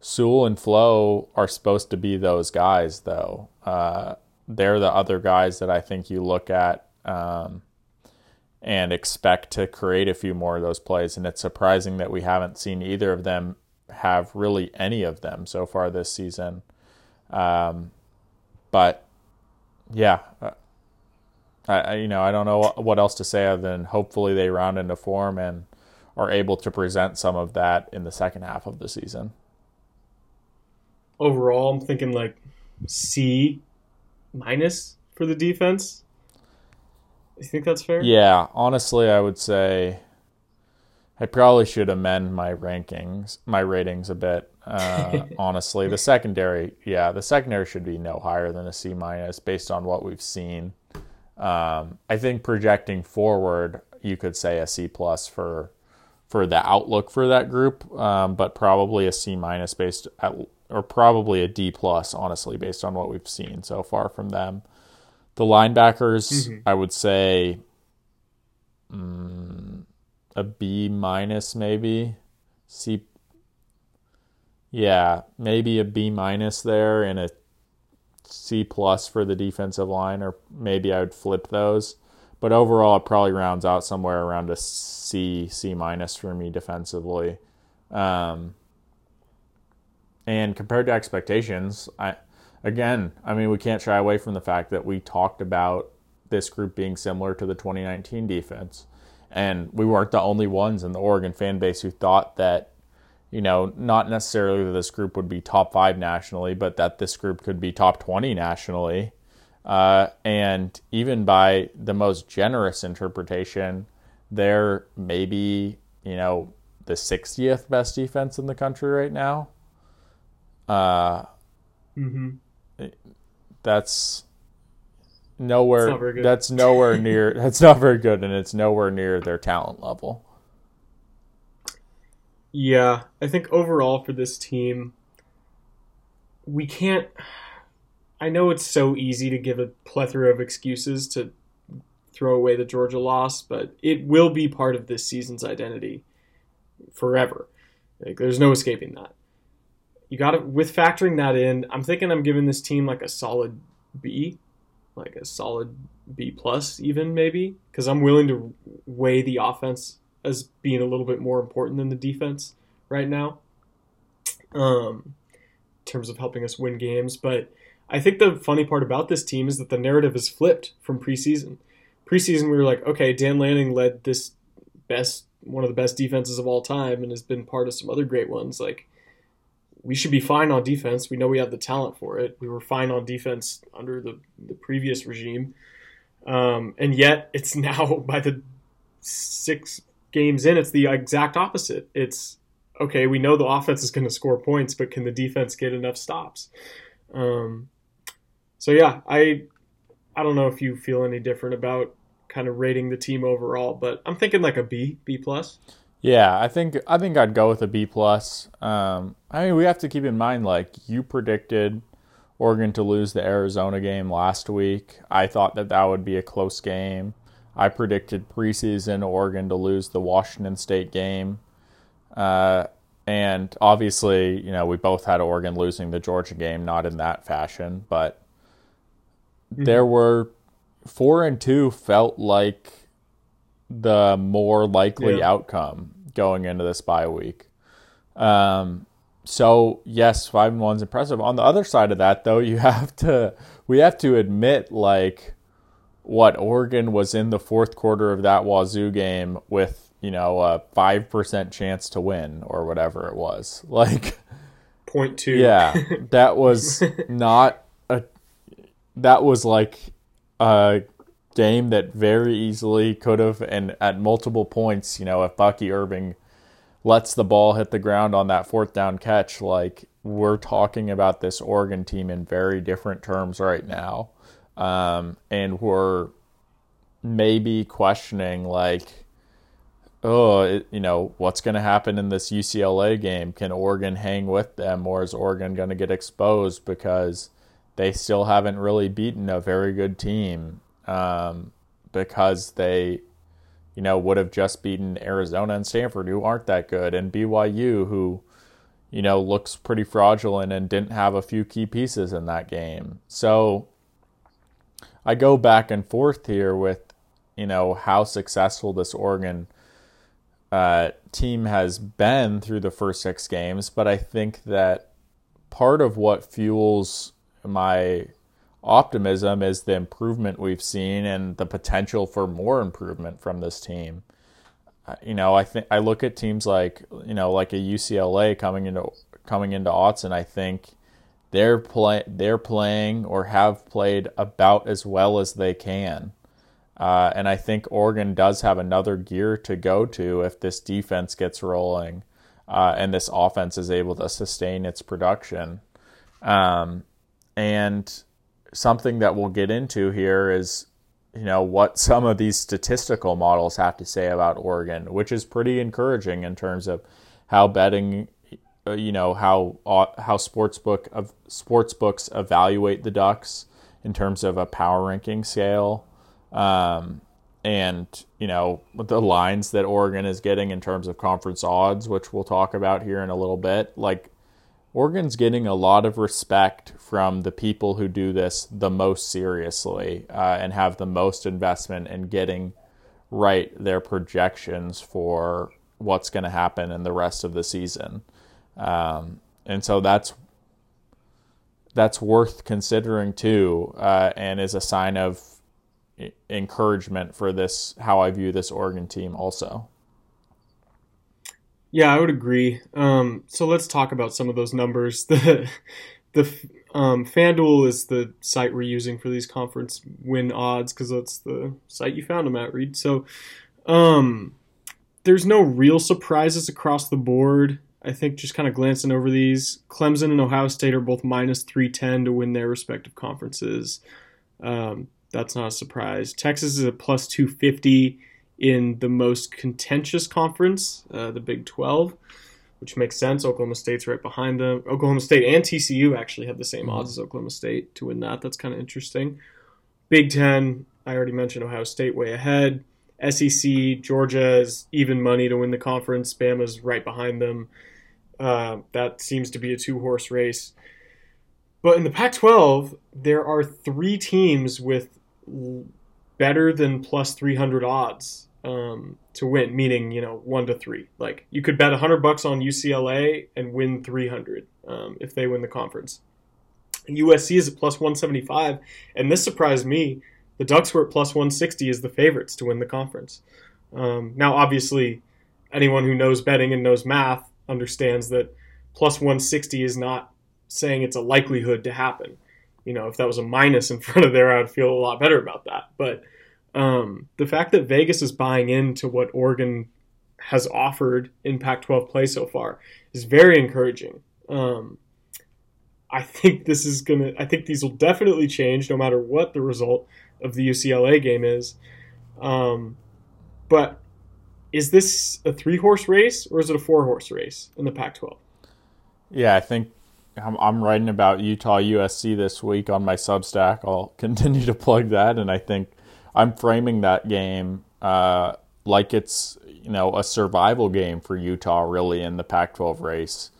Sewell and Flowe are supposed to be those guys, though. Uh, they're the other guys that I think you look at um, and expect to create a few more of those plays. And it's surprising that we haven't seen either of them have really any of them so far this season. Um, but yeah, uh, I, you know I don't know what else to say other than hopefully they round into form and are able to present some of that in the second half of the season. Overall, I'm thinking like C minus for the defense. You think that's fair? Yeah, honestly, I would say I probably should amend my rankings, my ratings a bit. Uh, (laughs) honestly, the secondary, yeah, the secondary should be no higher than a C minus based on what we've seen. Um, I think projecting forward, you could say a C plus for for the outlook for that group, um, but probably a C minus based at or probably a D plus, honestly, based on what we've seen so far from them. The linebackers, mm-hmm. I would say, mm, a B minus maybe. C Yeah, maybe a B minus there and a C plus for the defensive line or maybe I would flip those. But overall it probably rounds out somewhere around a C C minus for me defensively. Um and compared to expectations, I again, I mean, we can't shy away from the fact that we talked about this group being similar to the 2019 defense. And we weren't the only ones in the Oregon fan base who thought that, you know, not necessarily that this group would be top five nationally, but that this group could be top 20 nationally. Uh, and even by the most generous interpretation, they're maybe, you know, the 60th best defense in the country right now. Uh, mm-hmm. That's nowhere. That's nowhere near. (laughs) That's not very good, and it's nowhere near their talent level. Yeah, I think overall for this team, we can't. I know it's so easy to give a plethora of excuses to throw away the Georgia loss, but it will be part of this season's identity forever. Like, there's no escaping that you got to with factoring that in. I'm thinking I'm giving this team like a solid B, like a solid B plus even maybe because I'm willing to weigh the offense as being a little bit more important than the defense right now. Um, in terms of helping us win games, but I think the funny part about this team is that the narrative is flipped from preseason. Preseason, we were like, okay, Dan Lanning led this best, one of the best defenses of all time, and has been part of some other great ones. Like, we should be fine on defense. We know we have the talent for it. We were fine on defense under the, the previous regime. Um, and yet it's (laughs) now by the six games in, it's the exact opposite. It's okay, we know the offense is going to score points, but can the defense get enough stops? Um, so yeah, I I don't know if you feel any different about kind of rating the team overall, but I'm thinking like a B, B plus. Yeah, I think I think I'd go with a B plus. Um, I mean, we have to keep in mind like you predicted Oregon to lose the Arizona game last week. I thought that that would be a close game. I predicted preseason Oregon to lose the Washington State game. Uh, and obviously, you know, we both had Oregon losing the Georgia game, not in that fashion, but mm-hmm. there were four and two felt like the more likely yeah. outcome going into this bye week. Um, so yes, five and one's impressive. On the other side of that, though, (laughs) you have to we have to admit like what Oregon was in the fourth quarter of that Wazoo game with you know a five percent chance to win or whatever it was. (laughs) Like point two. Yeah, that was (laughs) not a. That was like a game that very easily could have, and at multiple points, you know, if Bucky Irving lets the ball hit the ground on that fourth down catch, like we're talking about this Oregon team in very different terms right now. Um, and we're maybe questioning, like, oh, it, you know, what's going to happen in this UCLA game? Can Oregon hang with them, or is Oregon going to get exposed because they still haven't really beaten a very good team? Um, because they, you know, would have just beaten Arizona and Stanford, who aren't that good, and BYU, who, you know, looks pretty fraudulent and didn't have a few key pieces in that game. So I go back and forth here with, you know, how successful this Oregon uh, team has been through the first six games, but I think that part of what fuels my optimism is the improvement we've seen and the potential for more improvement from this team. Uh, you know, I think I look at teams like you know like a UCLA coming into coming into Autzen. I think they're play they're playing or have played about as well as they can. Uh, and I think Oregon does have another gear to go to if this defense gets rolling uh, and this offense is able to sustain its production. Um, and something that we'll get into here is you know what some of these statistical models have to say about Oregon, which is pretty encouraging in terms of how betting, uh, you know how uh, how sportsbook of sports books evaluate the Ducks in terms of a power ranking scale, um, and you know the lines that Oregon is getting in terms of conference odds, which we'll talk about here in a little bit, like Oregon's getting a lot of respect from the people who do this the most seriously uh, and have the most investment in getting right their projections for what's going to happen in the rest of the season. Um, and so that's that's worth considering too, uh, and is a sign of encouragement for this how I view this Oregon team also. Yeah, I would agree. Um, so let's talk about some of those numbers. (laughs) The the um, FanDuel is the site we're using for these conference win odds because that's the site you found them at, Reed. So um, there's no real surprises across the board. I think just kind of glancing over these, Clemson and Ohio State are both minus 310 to win their respective conferences. Um, that's not a surprise. Texas is a plus 250 in the most contentious conference, uh, the Big 12, which makes sense. Oklahoma State's right behind them. Oklahoma State and TCU actually have the same odds as Oklahoma State to win that. That's kind of interesting. Big 10, I already mentioned Ohio State way ahead. SEC, Georgia is even money to win the conference. Bama's right behind them. Uh, that seems to be a two horse race. But in the Pac 12, there are three teams with better than plus 300 odds um, to win, meaning, you know, one to three. Like you could bet 100 bucks on UCLA and win 300 um, if they win the conference. USC is at plus 175, and this surprised me. The Ducks were at plus 160 as the favorites to win the conference. Um, now, obviously, anyone who knows betting and knows math understands that plus 160 is not saying it's a likelihood to happen. You know, if that was a minus in (laughs) front of there, I'd feel a lot better about that. But um, the fact that Vegas is buying into what Oregon has offered in Pac 12 play so far is very encouraging. Um, I think this is going to, I think these will definitely change no matter what the result of the UCLA game is. Um, but is this a three horse race or is it a four horse race in the Pac 12? Yeah, I think I'm, I'm writing about Utah USC this week on my Substack. I'll (laughs) continue to plug that, and I think I'm framing that game uh, like it's you know a survival game for Utah, really in the Pac-12 race.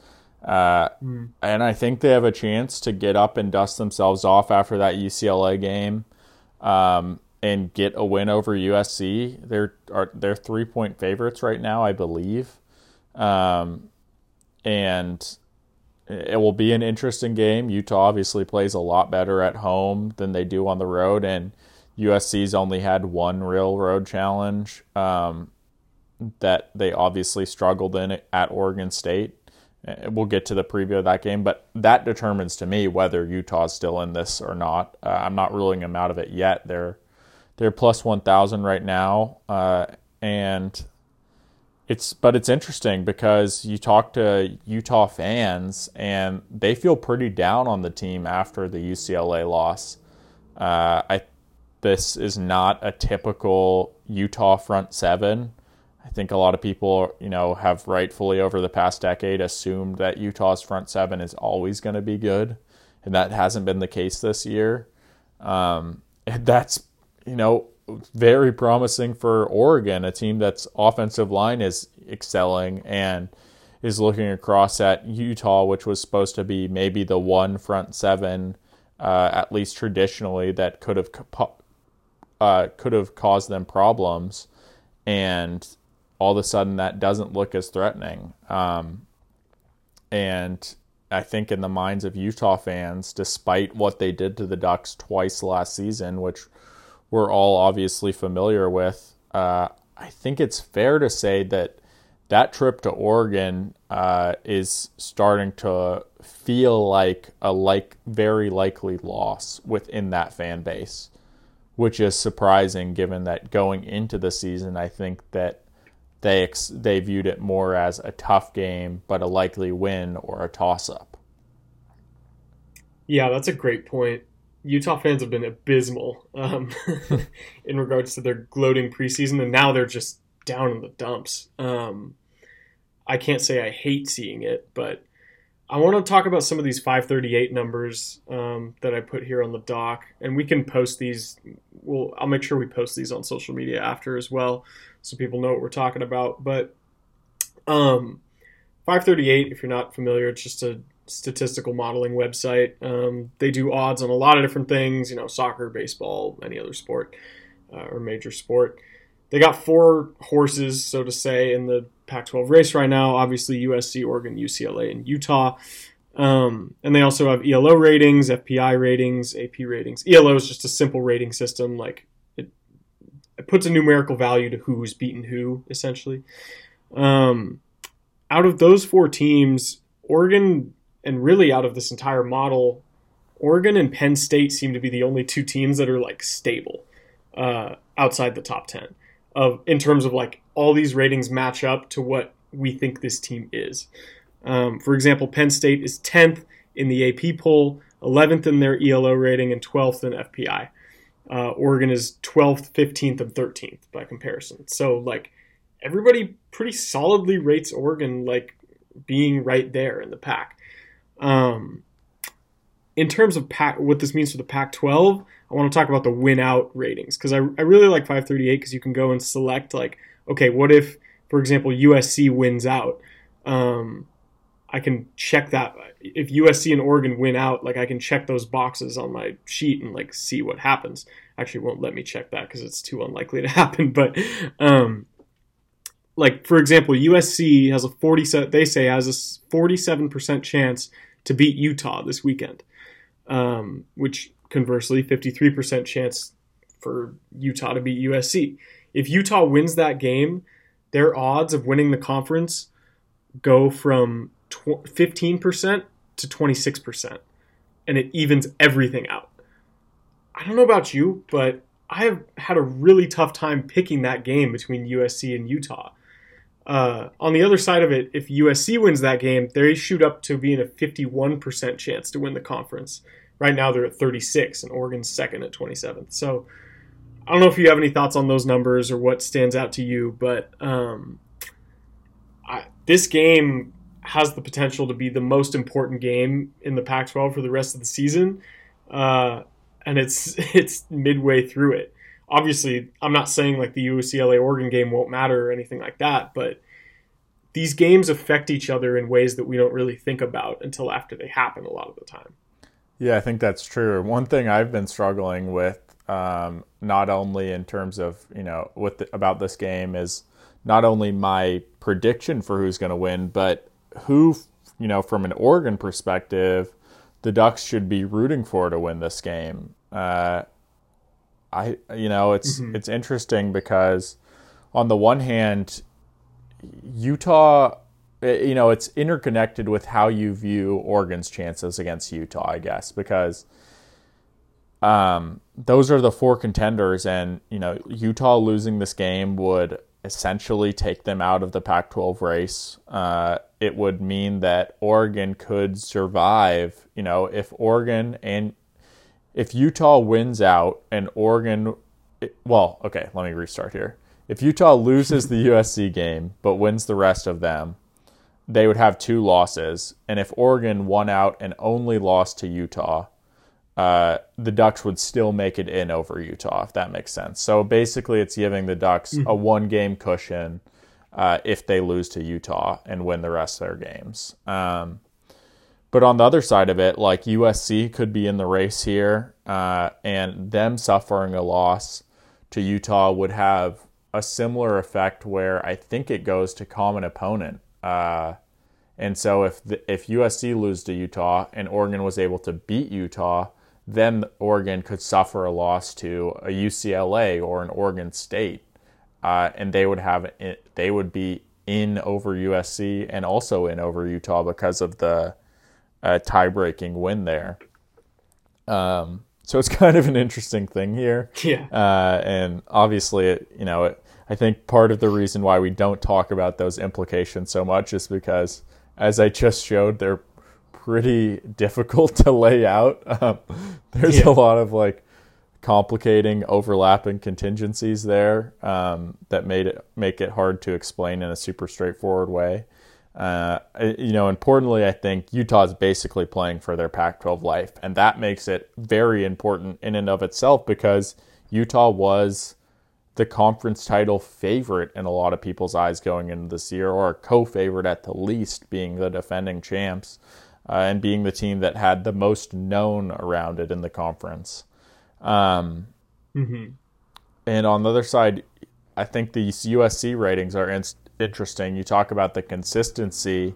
Uh, mm. And I think they have a chance to get up and dust themselves off after that UCLA game, um, and get a win over USC. They're are they're three point favorites right now, I believe, um, and it will be an interesting game. Utah obviously plays a lot better at home than they do on the road, and USC's only had one real road challenge um, that they obviously struggled in at Oregon State. Uh, we'll get to the preview of that game, but that determines to me whether Utah's still in this or not. Uh, I'm not ruling them out of it yet. They're they're plus one thousand right now, uh, and it's but it's interesting because you talk to Utah fans and they feel pretty down on the team after the UCLA loss. Uh, I this is not a typical Utah front seven. I think a lot of people, you know, have rightfully over the past decade assumed that Utah's front seven is always going to be good, and that hasn't been the case this year. Um, (laughs) that's you know very promising for Oregon, a team that's offensive line is excelling and is looking across at Utah, which was supposed to be maybe the one front seven, uh, at least traditionally, that could have uh, could have caused them problems, and all of a sudden that doesn't look as threatening. Um, and I think in the minds of Utah fans, despite what they did to the Ducks twice last season, which we're all obviously familiar with. Uh, I think it's fair to say that that trip to Oregon uh, is starting to feel like a like very likely loss within that fan base, which is surprising given that going into the season, I think that they ex- they viewed it more as a tough game, but a likely win or a toss up. Yeah, that's a great point. Utah fans have been abysmal um, (laughs) (laughs) in regards to their gloating preseason, and now they're just down in the dumps. Um, I can't say I hate seeing it, but I want to talk about some of these 538 numbers um, that I put here on the doc, and we can post these we'll I'll make sure we post these on social media after as well, so people know what we're talking about. But um, 538, if you're not familiar, it's just a statistical modeling website. Um, they do odds on a lot of different things, you know, soccer, baseball, any other sport uh, or major sport. They got four horses, so to say, in the Pac 12 race right now. Obviously, USC, Oregon, UCLA, and Utah. Um, and they also have ELO ratings, FPI ratings, AP ratings. ELO is just a simple rating system. Like it, it puts a numerical value to who's beaten who, essentially. Um, out of those four teams, Oregon, and really out of this entire model, Oregon and Penn State seem to be the only two teams that are like stable uh, outside the top 10 of in terms of like all these ratings match up to what we think this team is. Um, for example, Penn State is 10th in the AP poll, 11th in their ELO rating, and 12th in FPI. Uh, Oregon is 12th, 15th, and 13th by comparison. So, like, everybody pretty solidly rates Oregon like being right there in the pack. Um, in terms of pack, what this means for the Pac 12, I want to talk about the win out ratings because I, I really like 538 because you can go and select, like, okay, what if, for example, USC wins out? Um, I can check that if USC and Oregon win out, like I can check those boxes on my sheet and like see what happens. Actually, won't let me check that because it's too unlikely to (laughs) happen. But um, like for example, USC has a forty they say has a forty seven percent chance to beat Utah this weekend, um, which conversely fifty three percent chance for Utah to beat USC. If Utah wins that game, their odds of winning the conference go from 15% to 26%. And it evens everything out. I don't know about you, but I have had a really tough time picking that game between USC and Utah. Uh, on the other side of it, if USC wins that game, they shoot up to being a 51% chance to win the conference. Right now, they're at 36, and Oregon's second at 27th. So I don't know if you have any thoughts on those numbers or what stands out to you, but um, I, this game has the potential to be the most important game in the Pac-12 for the rest of the season, uh, and it's (laughs) it's midway through it. Obviously, I'm not saying like the UCLA Oregon game won't matter or anything like that, but these games affect each other in ways that we don't really think about until after they happen a lot of the time. Yeah, I think that's true. One thing I've been struggling with, um, not only in terms of you know with the, about this game, is not only my prediction for who's going to win, but who, you know, from an Oregon perspective, the Ducks should be rooting for to win this game. Uh, I, you know, it's mm-hmm. it's interesting because on the one hand, Utah, eh, you know, it's interconnected with how you view Oregon's chances against Utah, I guess, because um, those are the four contenders, and you know, Utah losing this game would essentially take them out of the Pac 12 race. Uh, it would mean that Oregon could survive. You know, if Oregon and if Utah wins out and Oregon, well, okay, let me restart here. If Utah loses the (laughs) USC game but wins the rest of them, they would have two losses. And if Oregon won out and only lost to Utah, uh, the Ducks would still make it in over Utah, if that makes sense. So basically, it's giving the Ducks mm-hmm. a one game cushion uh, if they lose to Utah and win the rest of their games. Um, but on the other side of it, like USC could be in the race here, uh, and them suffering a loss to Utah would have a similar effect where I think it goes to common opponent. Uh, and so if the, if USC lose to Utah and Oregon was able to beat Utah, then Oregon could suffer a loss to a UCLA or an Oregon State, uh, and they would have they would be in over USC and also in over Utah because of the uh, tie-breaking win there. Um, so it's (laughs) kind of an interesting thing here. Yeah. Uh, and obviously, it, you know, it, I think part of the reason why we don't talk about those implications so much is because, as I just showed, they're pretty (laughs) difficult to lay out. (laughs) Um, there's yeah. a lot of like complicating, overlapping contingencies there um, that made it make it hard to explain in a super straightforward way. Uh, you know, importantly, I think Utah is basically playing for their Pac-12 life, and that makes it very important in and of itself because Utah was the conference title favorite in a lot of people's eyes going into this year, or a co-favorite at the least, being the defending champs uh, and being the team that had the most known around it in the conference. Um, mm-hmm. And on the other side, I think these USC ratings are in- interesting. You talk about the consistency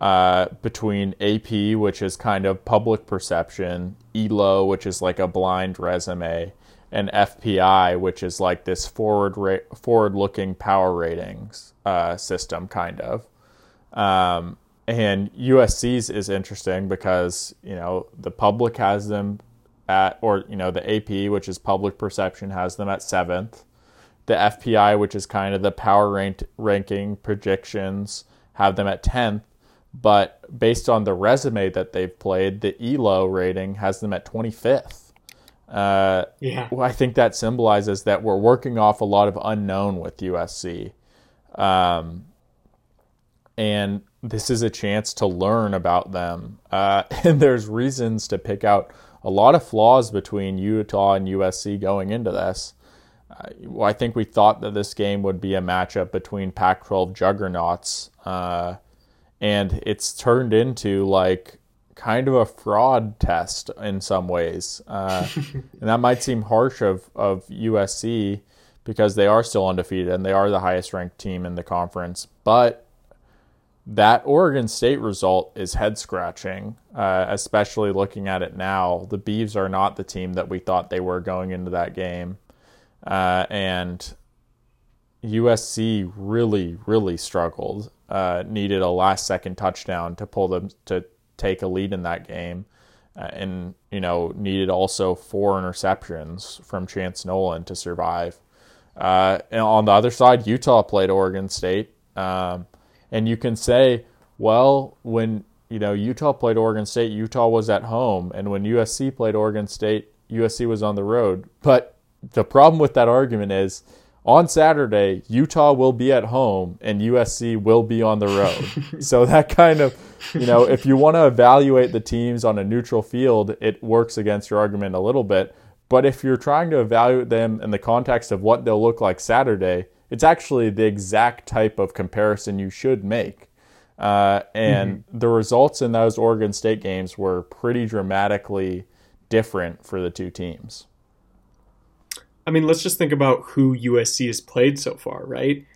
uh, between AP, which is kind of public perception, ELO, which is like a blind resume, and FPI, which is like this forward ra- forward looking power ratings uh, system, kind of. Um, and USC's is interesting because you know the public has them at, or you know the AP, which is public perception, has them at seventh. The FPI, which is kind of the power ranked ranking predictions, have them at tenth. But based on the resume that they've played, the ELO rating has them at twenty fifth. Uh, yeah. I think that symbolizes that we're working off a lot of unknown with USC. Um, and this is a chance to learn about them. Uh, (laughs) and there's reasons to pick out a lot of flaws between Utah and USC going into this. Uh, I think we thought that this game would be a matchup between Pac 12 juggernauts. Uh, and it's turned into like kind of a fraud test in some ways. Uh, (laughs) and that might seem harsh of, of USC because they are still undefeated and they are the highest ranked team in the conference. But that Oregon State result is head scratching, uh, especially looking at it now. The Beavs are not the team that we thought they were going into that game. Uh, and USC really, really struggled. Uh, needed a last second touchdown to pull them to take a lead in that game. Uh, and, you know, needed also four interceptions from Chance Nolan to survive. Uh, and on the other side, Utah played Oregon State. Um, and you can say, well, when you know Utah played Oregon State, Utah was at home, and when USC played Oregon State, USC was on the road. But the problem with that argument is on Saturday, Utah will be at home and USC will be on the road. (laughs) so that kind of, you know, if you want to evaluate the teams on a neutral field, it works against your argument a little bit. But if you're trying to evaluate them in the context of what they'll look like Saturday, it's actually the exact type of comparison you should make. Uh, and mm-hmm. the results in those Oregon State games were pretty dramatically different for the two teams. I mean, let's just think about who USC has played so far, right?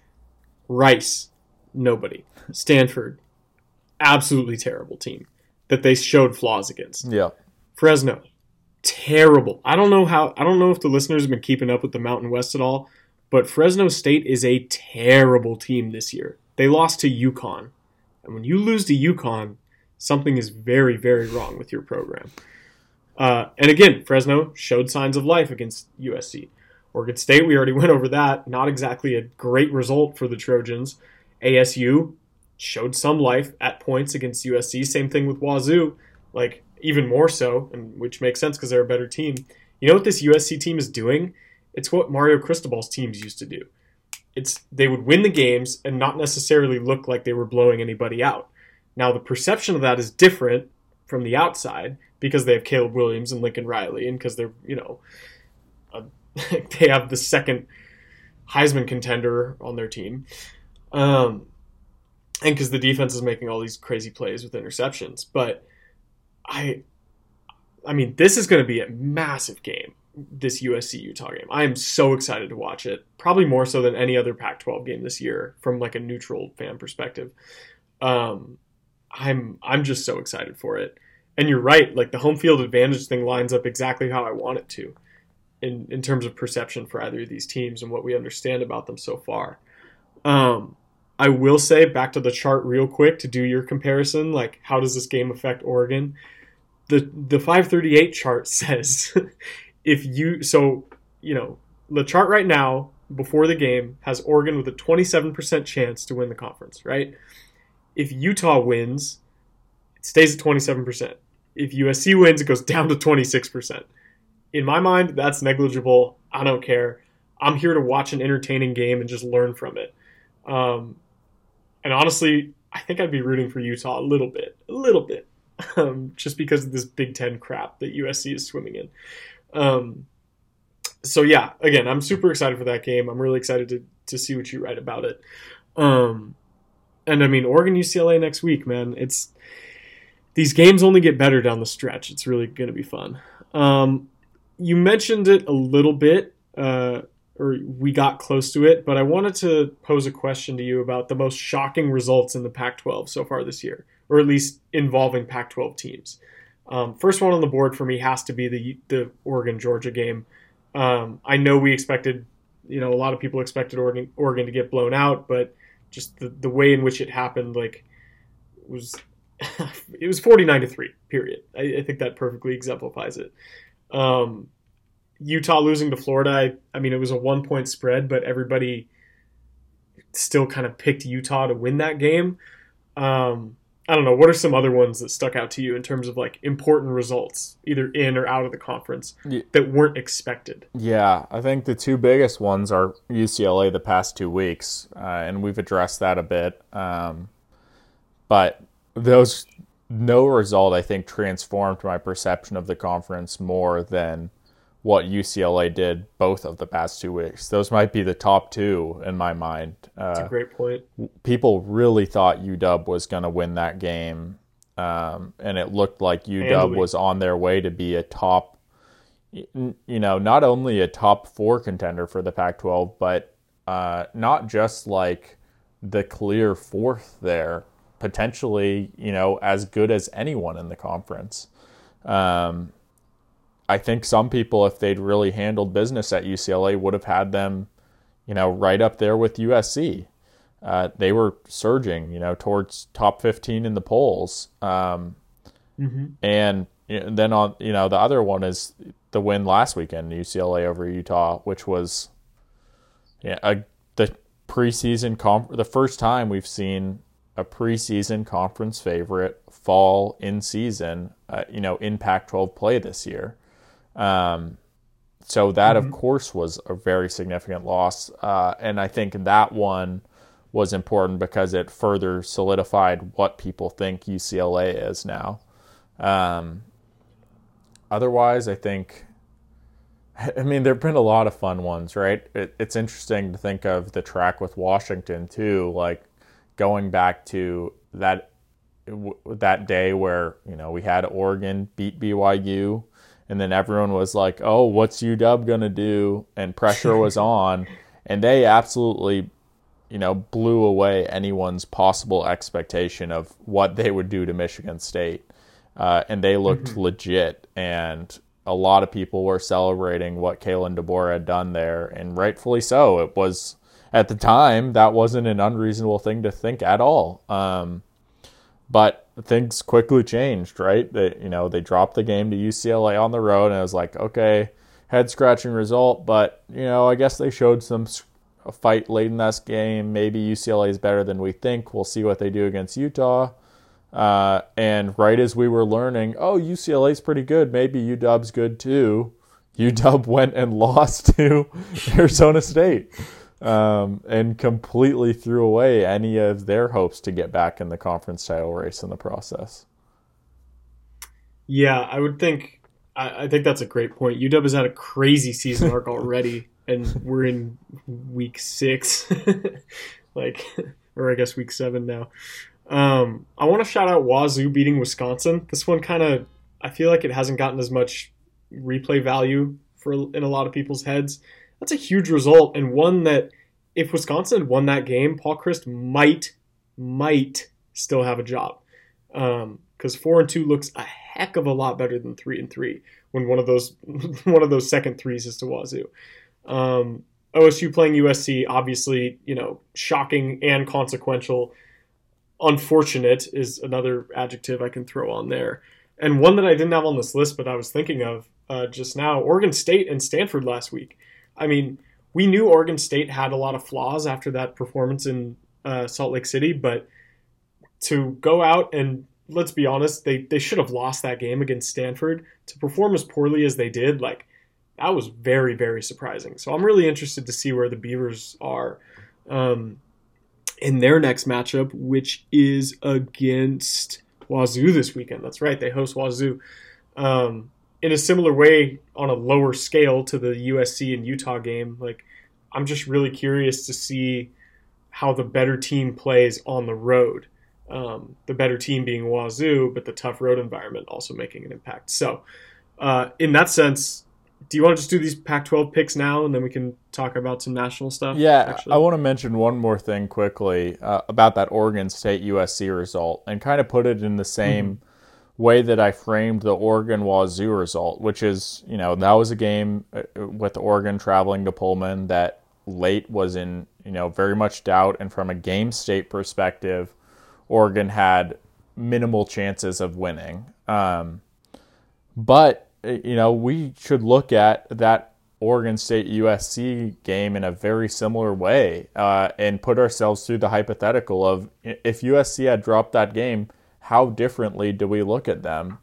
Rice, nobody. Stanford, absolutely terrible team that they showed flaws against. Yeah. Fresno, terrible. I don't know how. I don't know if the listeners have been keeping up with the Mountain West at all, but Fresno State is a terrible team this year. They lost to UConn, and when you lose to UConn, something is very, very wrong with your program. Uh, and again, Fresno showed signs of life against USC. Oregon State, we already (laughs) went over that. Not exactly a great result for the Trojans. ASU showed some life at points against USC. Same thing with Wazoo, like even more so, and which makes sense because they're a better team. You know what this USC team is doing? It's what Mario Cristobal's teams used to do. It's they would win the games and not necessarily look like they were blowing anybody out. Now the perception of that is different from the outside because they have Caleb Williams and Lincoln Riley, and because they're you know a, (laughs) they have the second Heisman contender on their team, um, and because the defense is making all these crazy plays with interceptions. But I, I mean, this is going to be a massive game. This USC Utah game. I am so excited to watch it. Probably more so than any other Pac-12 game this year, from like a neutral fan perspective. Um, I'm I'm just so excited for it and you're right like the home field advantage thing lines up exactly how i want it to in in terms of perception for either of these teams and what we understand about them so far. Um, i will say back to the chart real quick to do your comparison like how does this game affect oregon? The the 538 chart (laughs) says if you so you know the chart right now before the game has oregon with a 27% chance to win the conference right? If utah wins it stays at 27% if USC wins, it goes down to 26%. In my mind, that's negligible. I don't care. I'm here to watch an entertaining game and just learn from it. Um, and honestly, I think I'd be rooting for Utah a little bit, a little bit, (laughs) um, just because of this Big Ten crap that USC is swimming in. Um, so yeah, again, I'm super excited for that game. I'm really excited to to see what you write about it. Um, and I mean, Oregon UCLA next week, man. It's these games only get better down the stretch. It's really going to be fun. Um, you mentioned it a little bit, uh, or we got close to it, but I wanted to pose a question to you about the most shocking results in the Pac 12 so far this year, or at least involving Pac 12 teams. Um, first one on the board for me has to be the, the Oregon Georgia game. Um, I know we expected, you know, a lot of people expected Oregon, Oregon to get blown out, but just the, the way in which it happened, like, was (laughs) it was 49 to 3 period. I, I, think that perfectly exemplifies it. Um, utah losing to florida I, I mean it was a one point spread but everybody still kind of picked utah to win that game. Um, i don't know. What are some other ones that stuck out to you in terms of like important results either in or out of the conference yeah. that weren't expected? Yeah i think the two biggest ones are ucla the past two weeks uh, and we've addressed that a bit um, but those no result I think transformed my perception of the conference more than what UCLA did both of the past two weeks. Those might be the top two in my mind. That's uh, a great point. People really thought UW was going to win that game, um, and it looked like UW was on their way to be a top, you know, not only a top four contender for the Pac-12, but uh, not just like the clear fourth there potentially, you know, as good as anyone in the conference. Um, I think some people, if they'd really handled business at UCLA, would have had them, you know, right up there with USC. Uh, they were surging, you know, towards top 15 in the polls. Um, mm-hmm. And then on, you know, the other one is the win last weekend, UCLA over Utah, which was yeah, a, the preseason comp- the first time we've seen a preseason conference favorite fall in season, uh, you know, in Pac 12 play this year. Um, so that, mm-hmm. of course, was a very significant loss. Uh, and I think that one was important because it further solidified what people think UCLA is now. Um, otherwise, I think. (laughs) I mean, there have been a lot of fun ones, right? It, it's interesting to think of the track with Washington, too. Like, going back to that that day where you know we had Oregon beat BYU, and then everyone was like, "Oh, what's UW gonna do?" and pressure was (laughs) on, and they absolutely, you know, blew away anyone's possible expectation of what they would do to Michigan State, uh, and they looked mm-hmm. legit, and a lot of people were celebrating what Kalen DeBoer had done there, and rightfully so. It was at the time, that wasn't an unreasonable thing to think at all. Um, but things quickly changed, right? They, you know, they dropped the game to UCLA on the road, and it was like, okay, head scratching result, but you know, I guess they showed some fight late in this game. Maybe UCLA is better than we think. We'll see what they do against Utah. Uh, and right as we were learning, oh, UCLA's pretty good. Maybe UW's good too. (laughs) UW went and (laughs) lost to (laughs) Arizona State um, and completely threw away any of their hopes to get back in the conference title race in the process. Yeah, I would think. I, I think that's a great point. UW has had a crazy season arc (laughs) already, and we're in week six, (laughs) like, or I guess week seven now. Um, I want to shout out Wazoo beating Wisconsin. This one kind of, I feel like it hasn't gotten as much replay value for in a lot of people's heads that's a huge result and one that if Wisconsin had won that game, Paul Chryst might might still have a job because um, four and two looks a heck of a lot better than three and three when one of those (laughs) one of those second threes is to Wazoo. Um, OSU playing USC, obviously, you know, shocking and consequential. Unfortunate is another adjective I can throw on there. And one that I didn't have on this list, but I was thinking of uh, just now Oregon State and Stanford last week. I mean, we knew Oregon State had a lot of flaws after that performance in uh, Salt Lake City, but to go out and let's be honest, they they should have lost that game against Stanford. To perform as poorly as they did, like that was very very surprising. So I'm really interested to see where the Beavers are um, in their next matchup, which is against Wazoo this weekend. That's right, they host Wazoo. Um, in a similar way, on a lower scale to the USC and Utah game, like I'm just really curious to see how the better team plays on the road. Um, the better team being Wazoo, but the tough road environment also making an impact. So, uh, in that sense, do you want to just do these Pac-12 picks now, and then we can talk about some national stuff? Yeah, actually? I want to mention one more thing quickly uh, about that Oregon State USC result, and kind of put it in the same mm-hmm. Way that I framed the Oregon Wazoo result, which is you know that was a game uh, with Oregon traveling to Pullman that late was in you know very much doubt, and from a game state perspective, Oregon had minimal chances of winning. Um, but you know we should look at that Oregon State USC game in a very similar way uh, and put ourselves through the hypothetical of if USC had dropped that game, how differently do we look at them?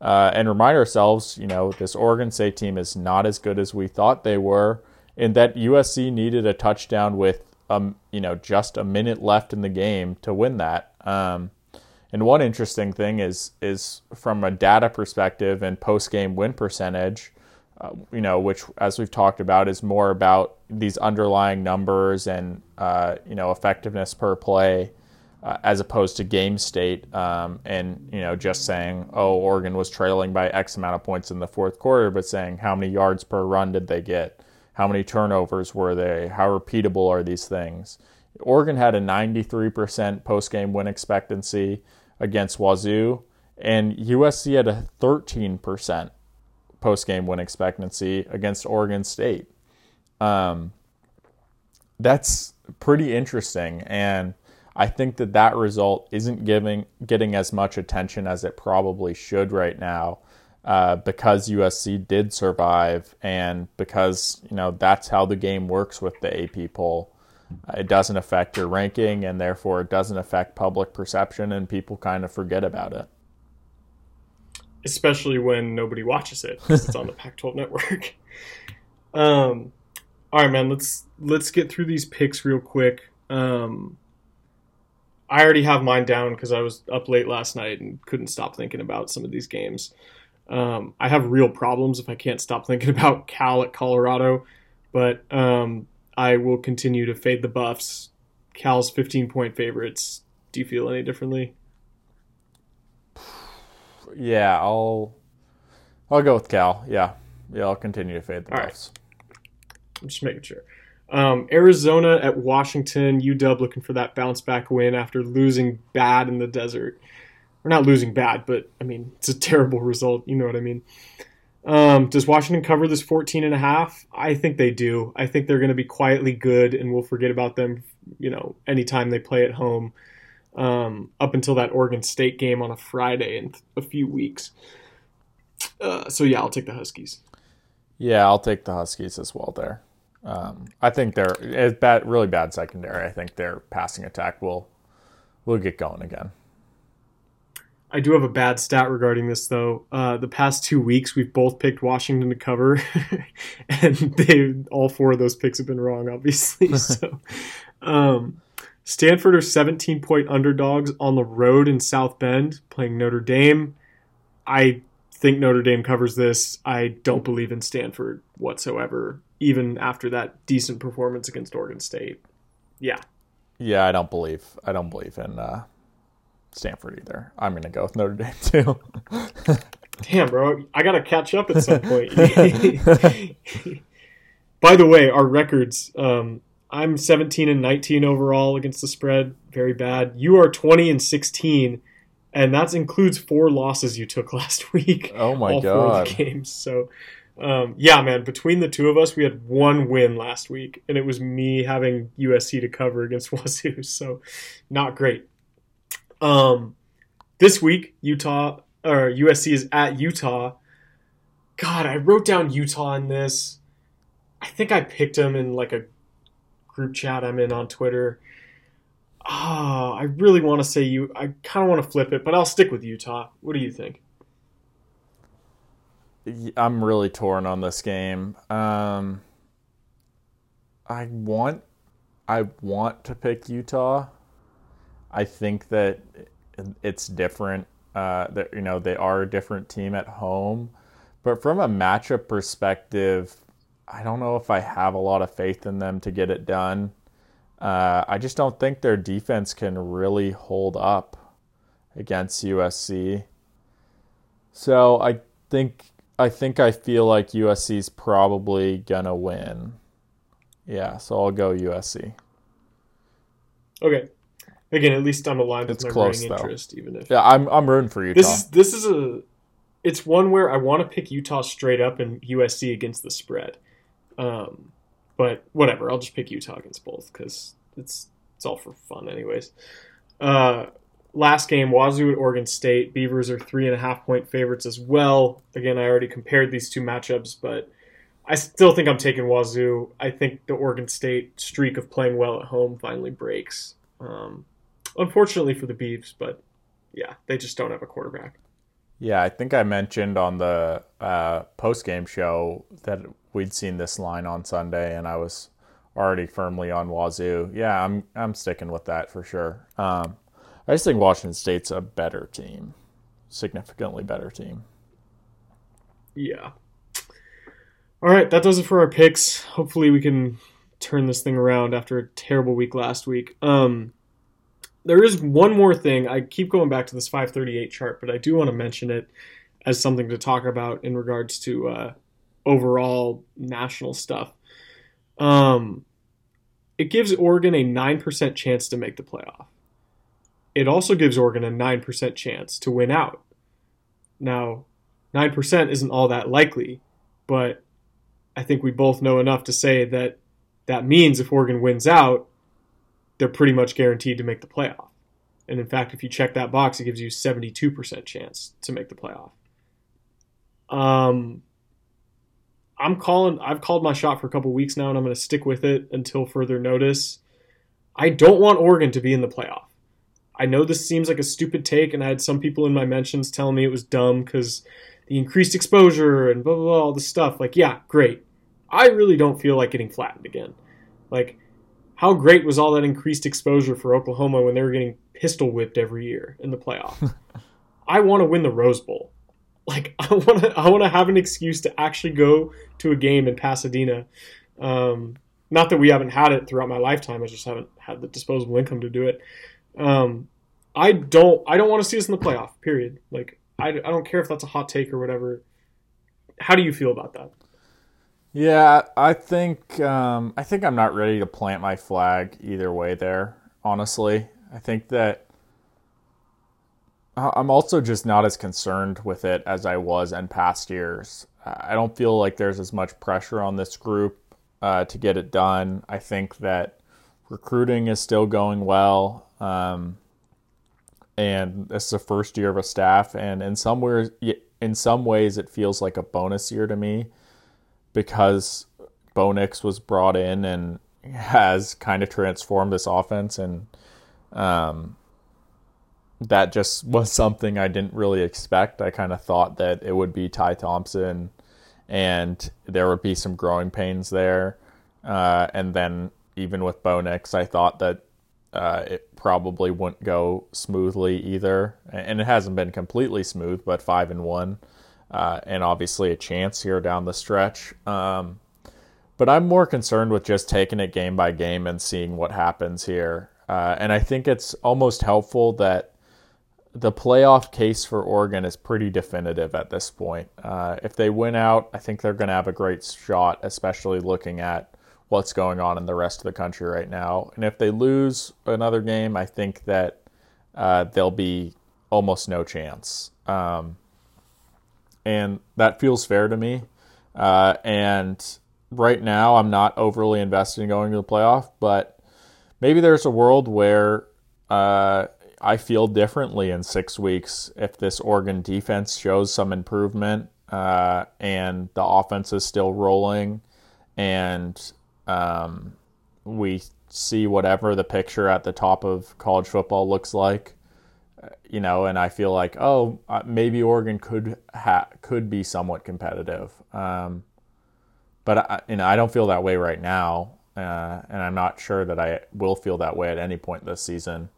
Uh, and remind ourselves, you know, this Oregon State team is not as good as we thought they were in that USC needed a touchdown with um, you know just a minute left in the game to win that. Um, and one interesting thing is is from a data perspective and post game win percentage, uh, you know, which as we've talked about is more about these underlying numbers and uh, you know effectiveness per play. Uh, as opposed to game state, um, and you know, just saying, "Oh, Oregon was trailing by X amount of points in the fourth quarter," but saying how many yards per run did they get, how many turnovers were they? How repeatable are these things? Oregon had a 93% post game win expectancy against Wazoo, and USC had a 13% post game win expectancy against Oregon State. Um, that's pretty interesting, and I think that that result isn't giving getting as much attention as it probably should right now uh, because USC did survive and because you know that's how the game works with the AP poll. Uh, it doesn't affect your ranking and therefore it doesn't affect public perception and people kind of forget about it. Especially when nobody watches it because it's on the (laughs) Pac-12 network. um, all right, man. Let's let's get through these picks real quick. Um, I already have mine down because I was up late last night and couldn't stop thinking about some of these games. Um, I have real problems if I can't stop (laughs) thinking about Cal at Colorado, but um, I will continue to fade the Buffs. Cal's 15 point favorites. Do you feel any differently? Yeah, I'll I'll go with Cal. Yeah, yeah, I'll continue to fade the All Buffs. Right. I'm just making sure. Um, Arizona at Washington. UW looking for that bounce back win after losing bad in the desert we're not losing bad, but I mean, it's a terrible result. You know what I mean? Um, does Washington cover this 14 and a half? I think they do. I think they're going to be quietly good, and we'll forget about them, you know, anytime they play at home um, up until that Oregon State game on a Friday in a few weeks. Uh, so, yeah, I'll take the Huskies. Yeah, I'll take the Huskies as well there. Um, I think they're it's bad, really bad secondary. I think their passing attack will will get going again. I do have a bad stat regarding this though. Uh, the past two weeks, we've both picked Washington to cover, (laughs) and they all four of those picks have been wrong, obviously. (laughs) so, um, Stanford are 17 point underdogs on the road in South Bend, playing Notre Dame. I think Notre Dame covers this. I don't believe in Stanford whatsoever, even after that decent performance against Oregon State. Yeah. Yeah, I don't believe. I don't believe in uh, Stanford either. I'm going to go with Notre Dame (laughs) too. Damn, bro. I got to catch up at some point. (laughs) By the way, our records um, I'm 17 and 19 overall against the spread. Very bad. You are 20 and 16, and that includes four losses you took (laughs) last week. Oh my all god! Four games. So, um, yeah, man. Between the two of us, we had one win last week, and it was me having USC to cover against (laughs) Wazoo. So, not great. Um, this week, Utah or USC is at Utah. God, I wrote down Utah in this. I think I picked them in like a group chat I'm in on Twitter. Ah, oh, I really want to say you. I kind of want to flip it, but I'll stick with Utah. What do you think? I'm really torn on this game. Um, I want, I want to pick Utah, I think that it's different. Uh, that you know they are a different team at home, But from a matchup perspective, I don't know if I have a lot of faith in them to get it done. Uh, I just don't think their defense can really hold up against USC. So I think I think I feel like USC's probably gonna win. Yeah, so I'll go USC. Okay. Again, at least I'm aligned It's with my close, rooting though. interest, even if Yeah, I'm I'm rooting for Utah. this is this is a it's one where I want to pick Utah straight up and USC against the spread. Um, but whatever, I'll just pick Utah against both because it's it's all for fun, anyways. Uh, last game, Wazoo at Oregon State. Beavers are three and a half point favorites as well. Again, I already compared these two matchups, but I still think I'm taking Wazoo. I think the Oregon State streak of playing well at home finally breaks. Um, unfortunately for the Beavs, but yeah, they just don't have a quarterback. Yeah, I think I mentioned on the uh, post game show that we'd seen this line on Sunday, and I was already firmly on Wazoo. Yeah, I'm I'm sticking with that for sure. Um, I just think Washington State's a better team, significantly better team. Yeah. All right, that does it for our picks. Hopefully, we can turn this thing around after a terrible week last week. Um, there is one more thing. I keep going back to this 538 chart, but I do want to mention it as something to talk about in regards to uh, overall national stuff. Um, it gives Oregon a 9% chance to make the playoff. It also gives Oregon a 9% chance to win out. Now, 9% isn't all that likely, but I think we both know enough to say that that means if Oregon wins out, they're pretty much guaranteed to make the playoff. And in fact, if you check that box, it gives you 72% chance to make the playoff. Um, I'm calling. I've called my shot for a couple weeks now, and I'm going to stick with it until further notice. I don't want Oregon to be in the playoff. I know this seems like a stupid take, and I had some people in my mentions telling me it was dumb because the increased exposure and blah blah blah all this stuff. Like, yeah, great. I really don't feel like getting flattened again. Like, how great was all that increased exposure for Oklahoma when they were getting pistol whipped every year in the playoff? (laughs) I want to win the Rose Bowl. Like, (laughs) I want to I want to have an excuse to actually go to a game in Pasadena. Um, not that we haven't had it throughout my lifetime. I just haven't had the disposable income to do it. Um, I don't I don't want to see us in the playoff. Period. Like I, I don't care if that's a hot take or whatever. How do you feel about that? Yeah, I think um, I think I'm not ready to plant my flag either way. There, honestly, I think that I'm also just not as concerned with it as I was in past years. I don't feel like there's as much pressure on this group uh, to get it done. I think that recruiting is still going well, um, and this is the first year of a staff, and in some ways, in some ways, it feels like a bonus year to me because Bo Nix was brought in and has kind of transformed this offense, and um, that just (laughs) was something I didn't really expect. I kind of thought that it would be Ty Thompson, and there would be some growing pains there, uh, and then even with Bo Nix, I thought that uh, it probably wouldn't go smoothly either, and it hasn't been completely smooth, but five and one uh, and obviously a chance here down the stretch. Um, but I'm more concerned with just taking it game by game and seeing what happens here. Uh, and I think it's almost helpful that the playoff case for Oregon is pretty definitive at this point. Uh, if they win out, I think they're going to have a great shot, especially looking at what's going on in the rest of the country right now. And if they lose another game, I think that uh, there'll be almost no chance. Um, and that feels fair to me. Uh, and right now, I'm not overly invested in going to the playoff, but maybe there's a world where uh, I feel differently in six weeks if this Oregon defense shows some improvement uh, and the offense is still rolling, and um, we see whatever the picture at the top of college football looks like you know, and I feel like, oh, uh, maybe Oregon could ha- could be somewhat competitive. Um, but I, you know, I don't feel that way right now, uh, and I'm not sure that I will feel that way at any point this season.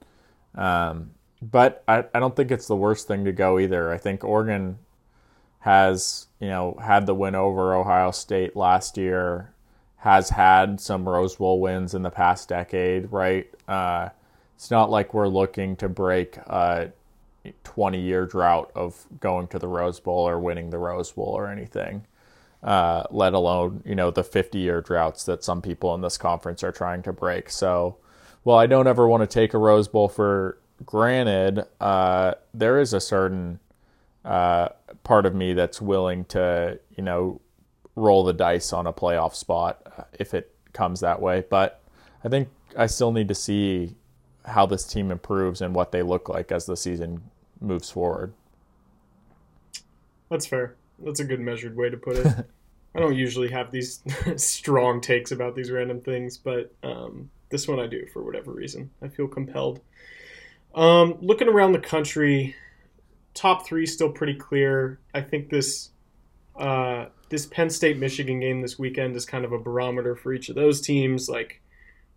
Um, but I, I don't think it's the worst thing to go either. I think Oregon has you know had the win over Ohio State last year, has had some Rose Bowl wins in the past decade, right? Uh, it's not like we're looking to break a 20 year drought of going to the Rose Bowl or winning the Rose Bowl or anything. Uh, let alone you know the 50 year droughts that some people in this conference are trying to break. So, well, I don't ever want to take a Rose Bowl for granted. Uh, there is a certain uh, part of me that's willing to you know roll the dice on a playoff spot uh, if it comes that way. But I think I still need to see how this team improves and what they look like as the season moves forward. That's fair. That's a good measured way to put it. (laughs) I don't usually have these (laughs) strong takes about these random things, but um, this one I do for whatever reason. I feel compelled. Um, looking around the country, top three still pretty clear. I think this uh, this Penn State Michigan game this weekend is kind of a barometer for each of those teams. Like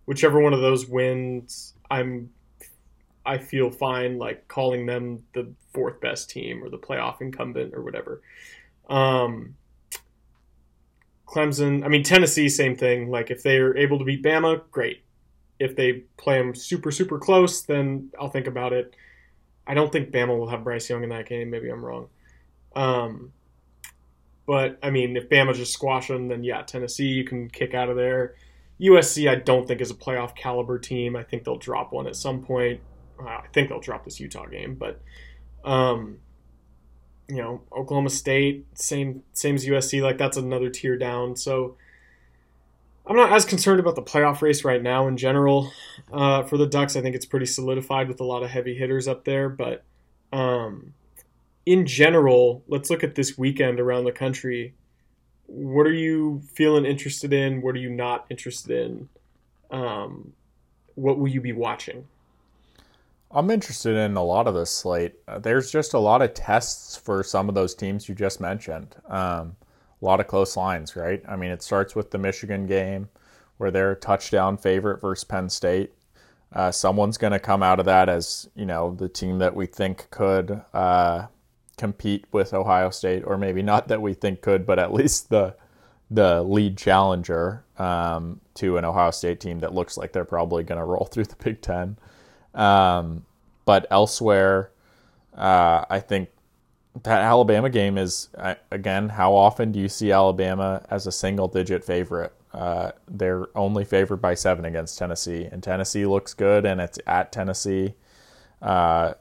whichever one of those wins, I'm I feel fine like calling them the fourth best team or the playoff incumbent or whatever. Um, Clemson, I mean Tennessee, same thing. Like if they're able to beat Bama, great. If they play them super super close, then I'll think about it. I don't think Bama will have Bryce Young in that game. Maybe I'm wrong. Um, but I mean, if Bama just squash them, then yeah, Tennessee you can kick out of there. USC, I don't think is a playoff caliber team. I think they'll drop one at some point. Uh, I think they'll drop this Utah game, but um, you know, Oklahoma State, same same as USC, like that's another tier down. So I'm not as concerned about the playoff race right now in general. Uh, for the Ducks, I think it's pretty solidified with a lot of heavy hitters up there. But um, in general, let's look at this weekend around the country. What are you feeling interested in? What are you not interested in? Um, what will you be watching? I'm interested in a lot of this slate. Uh, there's just a lot of tests for some of those teams you just mentioned. Um, a lot of close lines, right? I mean, it starts with the Michigan game where they're touchdown favorite versus Penn State. Uh, someone's going to come out of that as you know the team that we think could uh, compete with Ohio State, or maybe not that we think could, but at least the the lead challenger um, to an Ohio State team that looks like they're probably going to roll through the Big Ten. Um, but elsewhere, uh, I think that Alabama game is again. How often do you see Alabama as a single-digit favorite? Uh, they're only favored by seven against Tennessee, and Tennessee looks good, and it's at Tennessee, uh,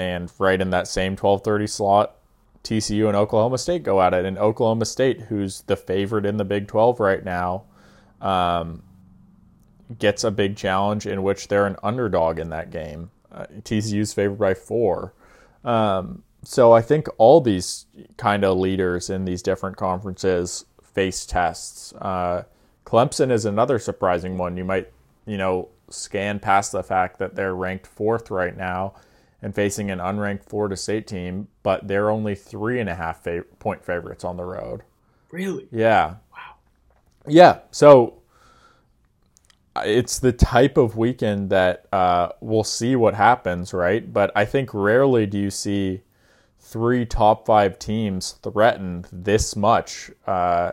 and right in that same twelve thirty slot, TCU and Oklahoma State go at it, and Oklahoma State, who's the favorite in the Big Twelve right now, um, gets a big challenge in which they're an underdog in that game. Uh, TCU's favored by four. Um, so I think all these kind of leaders in these different conferences face tests. Uh, Clemson is another surprising one. You might, you know, scan past the fact that they're ranked fourth right now and facing an unranked Florida State team, but they're only three and a half fa- point favorites on the road. Really? Yeah. Wow. Yeah. So it's the type of weekend that uh, we'll see what happens, right? But I think rarely do you see three top five teams threatened this much. Uh,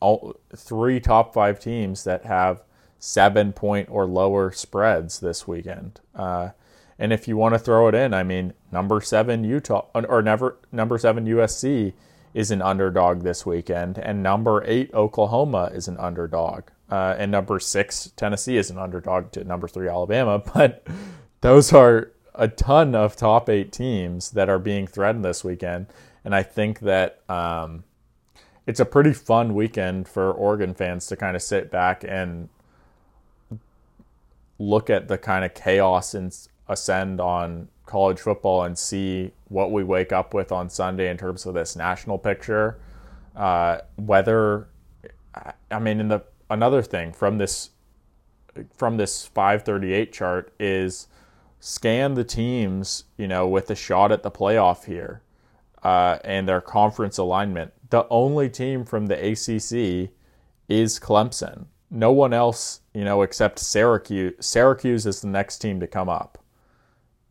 all, three top five teams that have seven point or lower spreads this weekend. Uh, and if you want to throw it in, I mean, number seven Utah or never number seven USC is an underdog this weekend, and number eight Oklahoma is an underdog uh, and number six Tennessee is an underdog to number three Alabama. (laughs) But those are a ton of top eight teams that are being threatened this weekend, and I think that um, it's a pretty fun weekend for Oregon fans to kind of sit back and look at the kind of chaos and ascend on college football and see what we wake up with on Sunday in terms of this national picture. Uh, whether, I mean, in the another thing from this from this 538 chart is scan the teams, you know, with a shot at the playoff here uh, and their conference alignment. The only team from the ACC is Clemson. No one else, you know, except Syracuse. Syracuse is the next team to come up.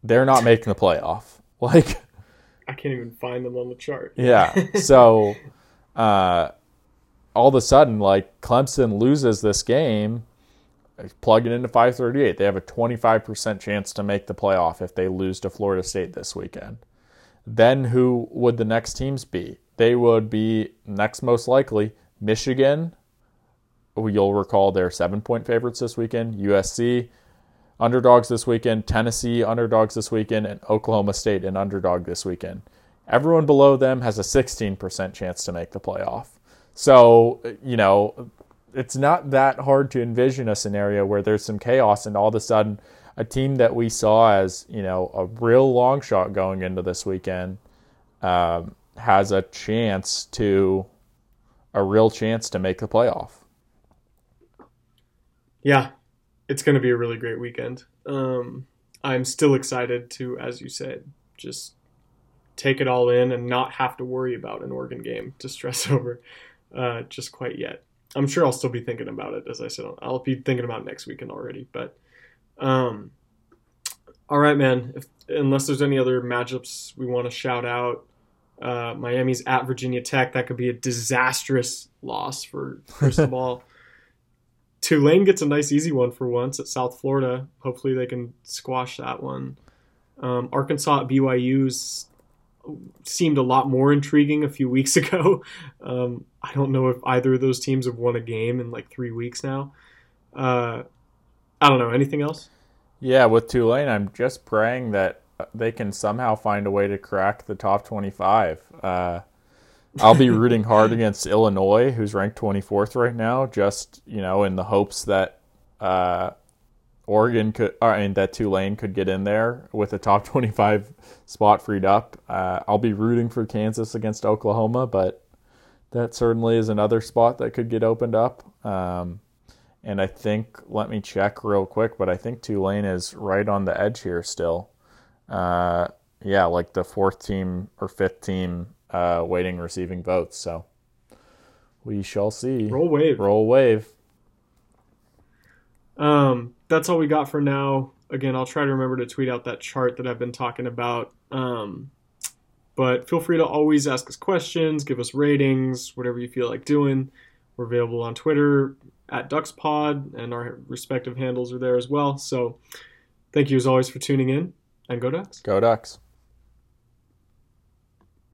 They're not making the playoff. (laughs) Like, I can't even find them on the chart. Yeah. (laughs) So, uh, all of a sudden, like Clemson loses this game, plug it into 538. They have a 25% chance to make the playoff if they lose to Florida State this weekend. Then who would the next teams be? They would be next most likely Michigan. You'll recall they're seven point favorites this weekend. USC, underdogs this weekend. Tennessee, underdogs this weekend. And Oklahoma State, an underdog this weekend. Everyone below them has a 16% chance to make the playoff. So, you know, it's not that hard to envision a scenario where there's some chaos and all of a sudden a team that we saw as, you know, a real long shot going into this weekend um, has a chance to, a real chance to make the playoff. Yeah, it's going to be a really great weekend. Um, I'm still excited to, as you said, just take it all in and not have to worry about an Oregon game to stress (laughs) over uh, just quite yet. I'm sure I'll still be thinking about it, as I said. I'll be thinking about next weekend already. But, um, all right, man. If, unless there's any other matchups we want to shout out, uh, Miami's at Virginia Tech. That could be a disastrous loss for Cristobal. (laughs) Tulane gets a nice easy one for once at South Florida. Hopefully they can squash that one. Um, Arkansas at BYU's seemed a lot more intriguing a few (laughs) weeks ago. Um, I don't know if either of those teams have won a game in like three weeks now. Uh, I don't know. Anything else? Yeah, with Tulane, I'm just praying that they can somehow find a way to crack the top 25. Uh, I'll be rooting hard against Illinois, who's ranked 24th right now, just you know, in the hopes that uh, Oregon could, I mean, that Tulane could get in there with a top (laughs) 25 spot freed up. Uh, I'll be rooting for Kansas against Oklahoma, but that certainly is another spot that could get opened up. Um, and I think, let me check real quick, but I think Tulane is right on the edge here still. Uh, yeah, like the fourth team or fifth team uh, waiting receiving votes. So we shall see. Roll wave. Roll wave. Um, that's all we got for now. Again, I'll try to remember to tweet out that chart that I've been talking about. Um, but feel free to always ask us questions, give us ratings, whatever you feel like doing. We're available on Twitter at DucksPod, and our respective handles are there as well. So thank you as always for tuning in, and go Ducks. Go Ducks.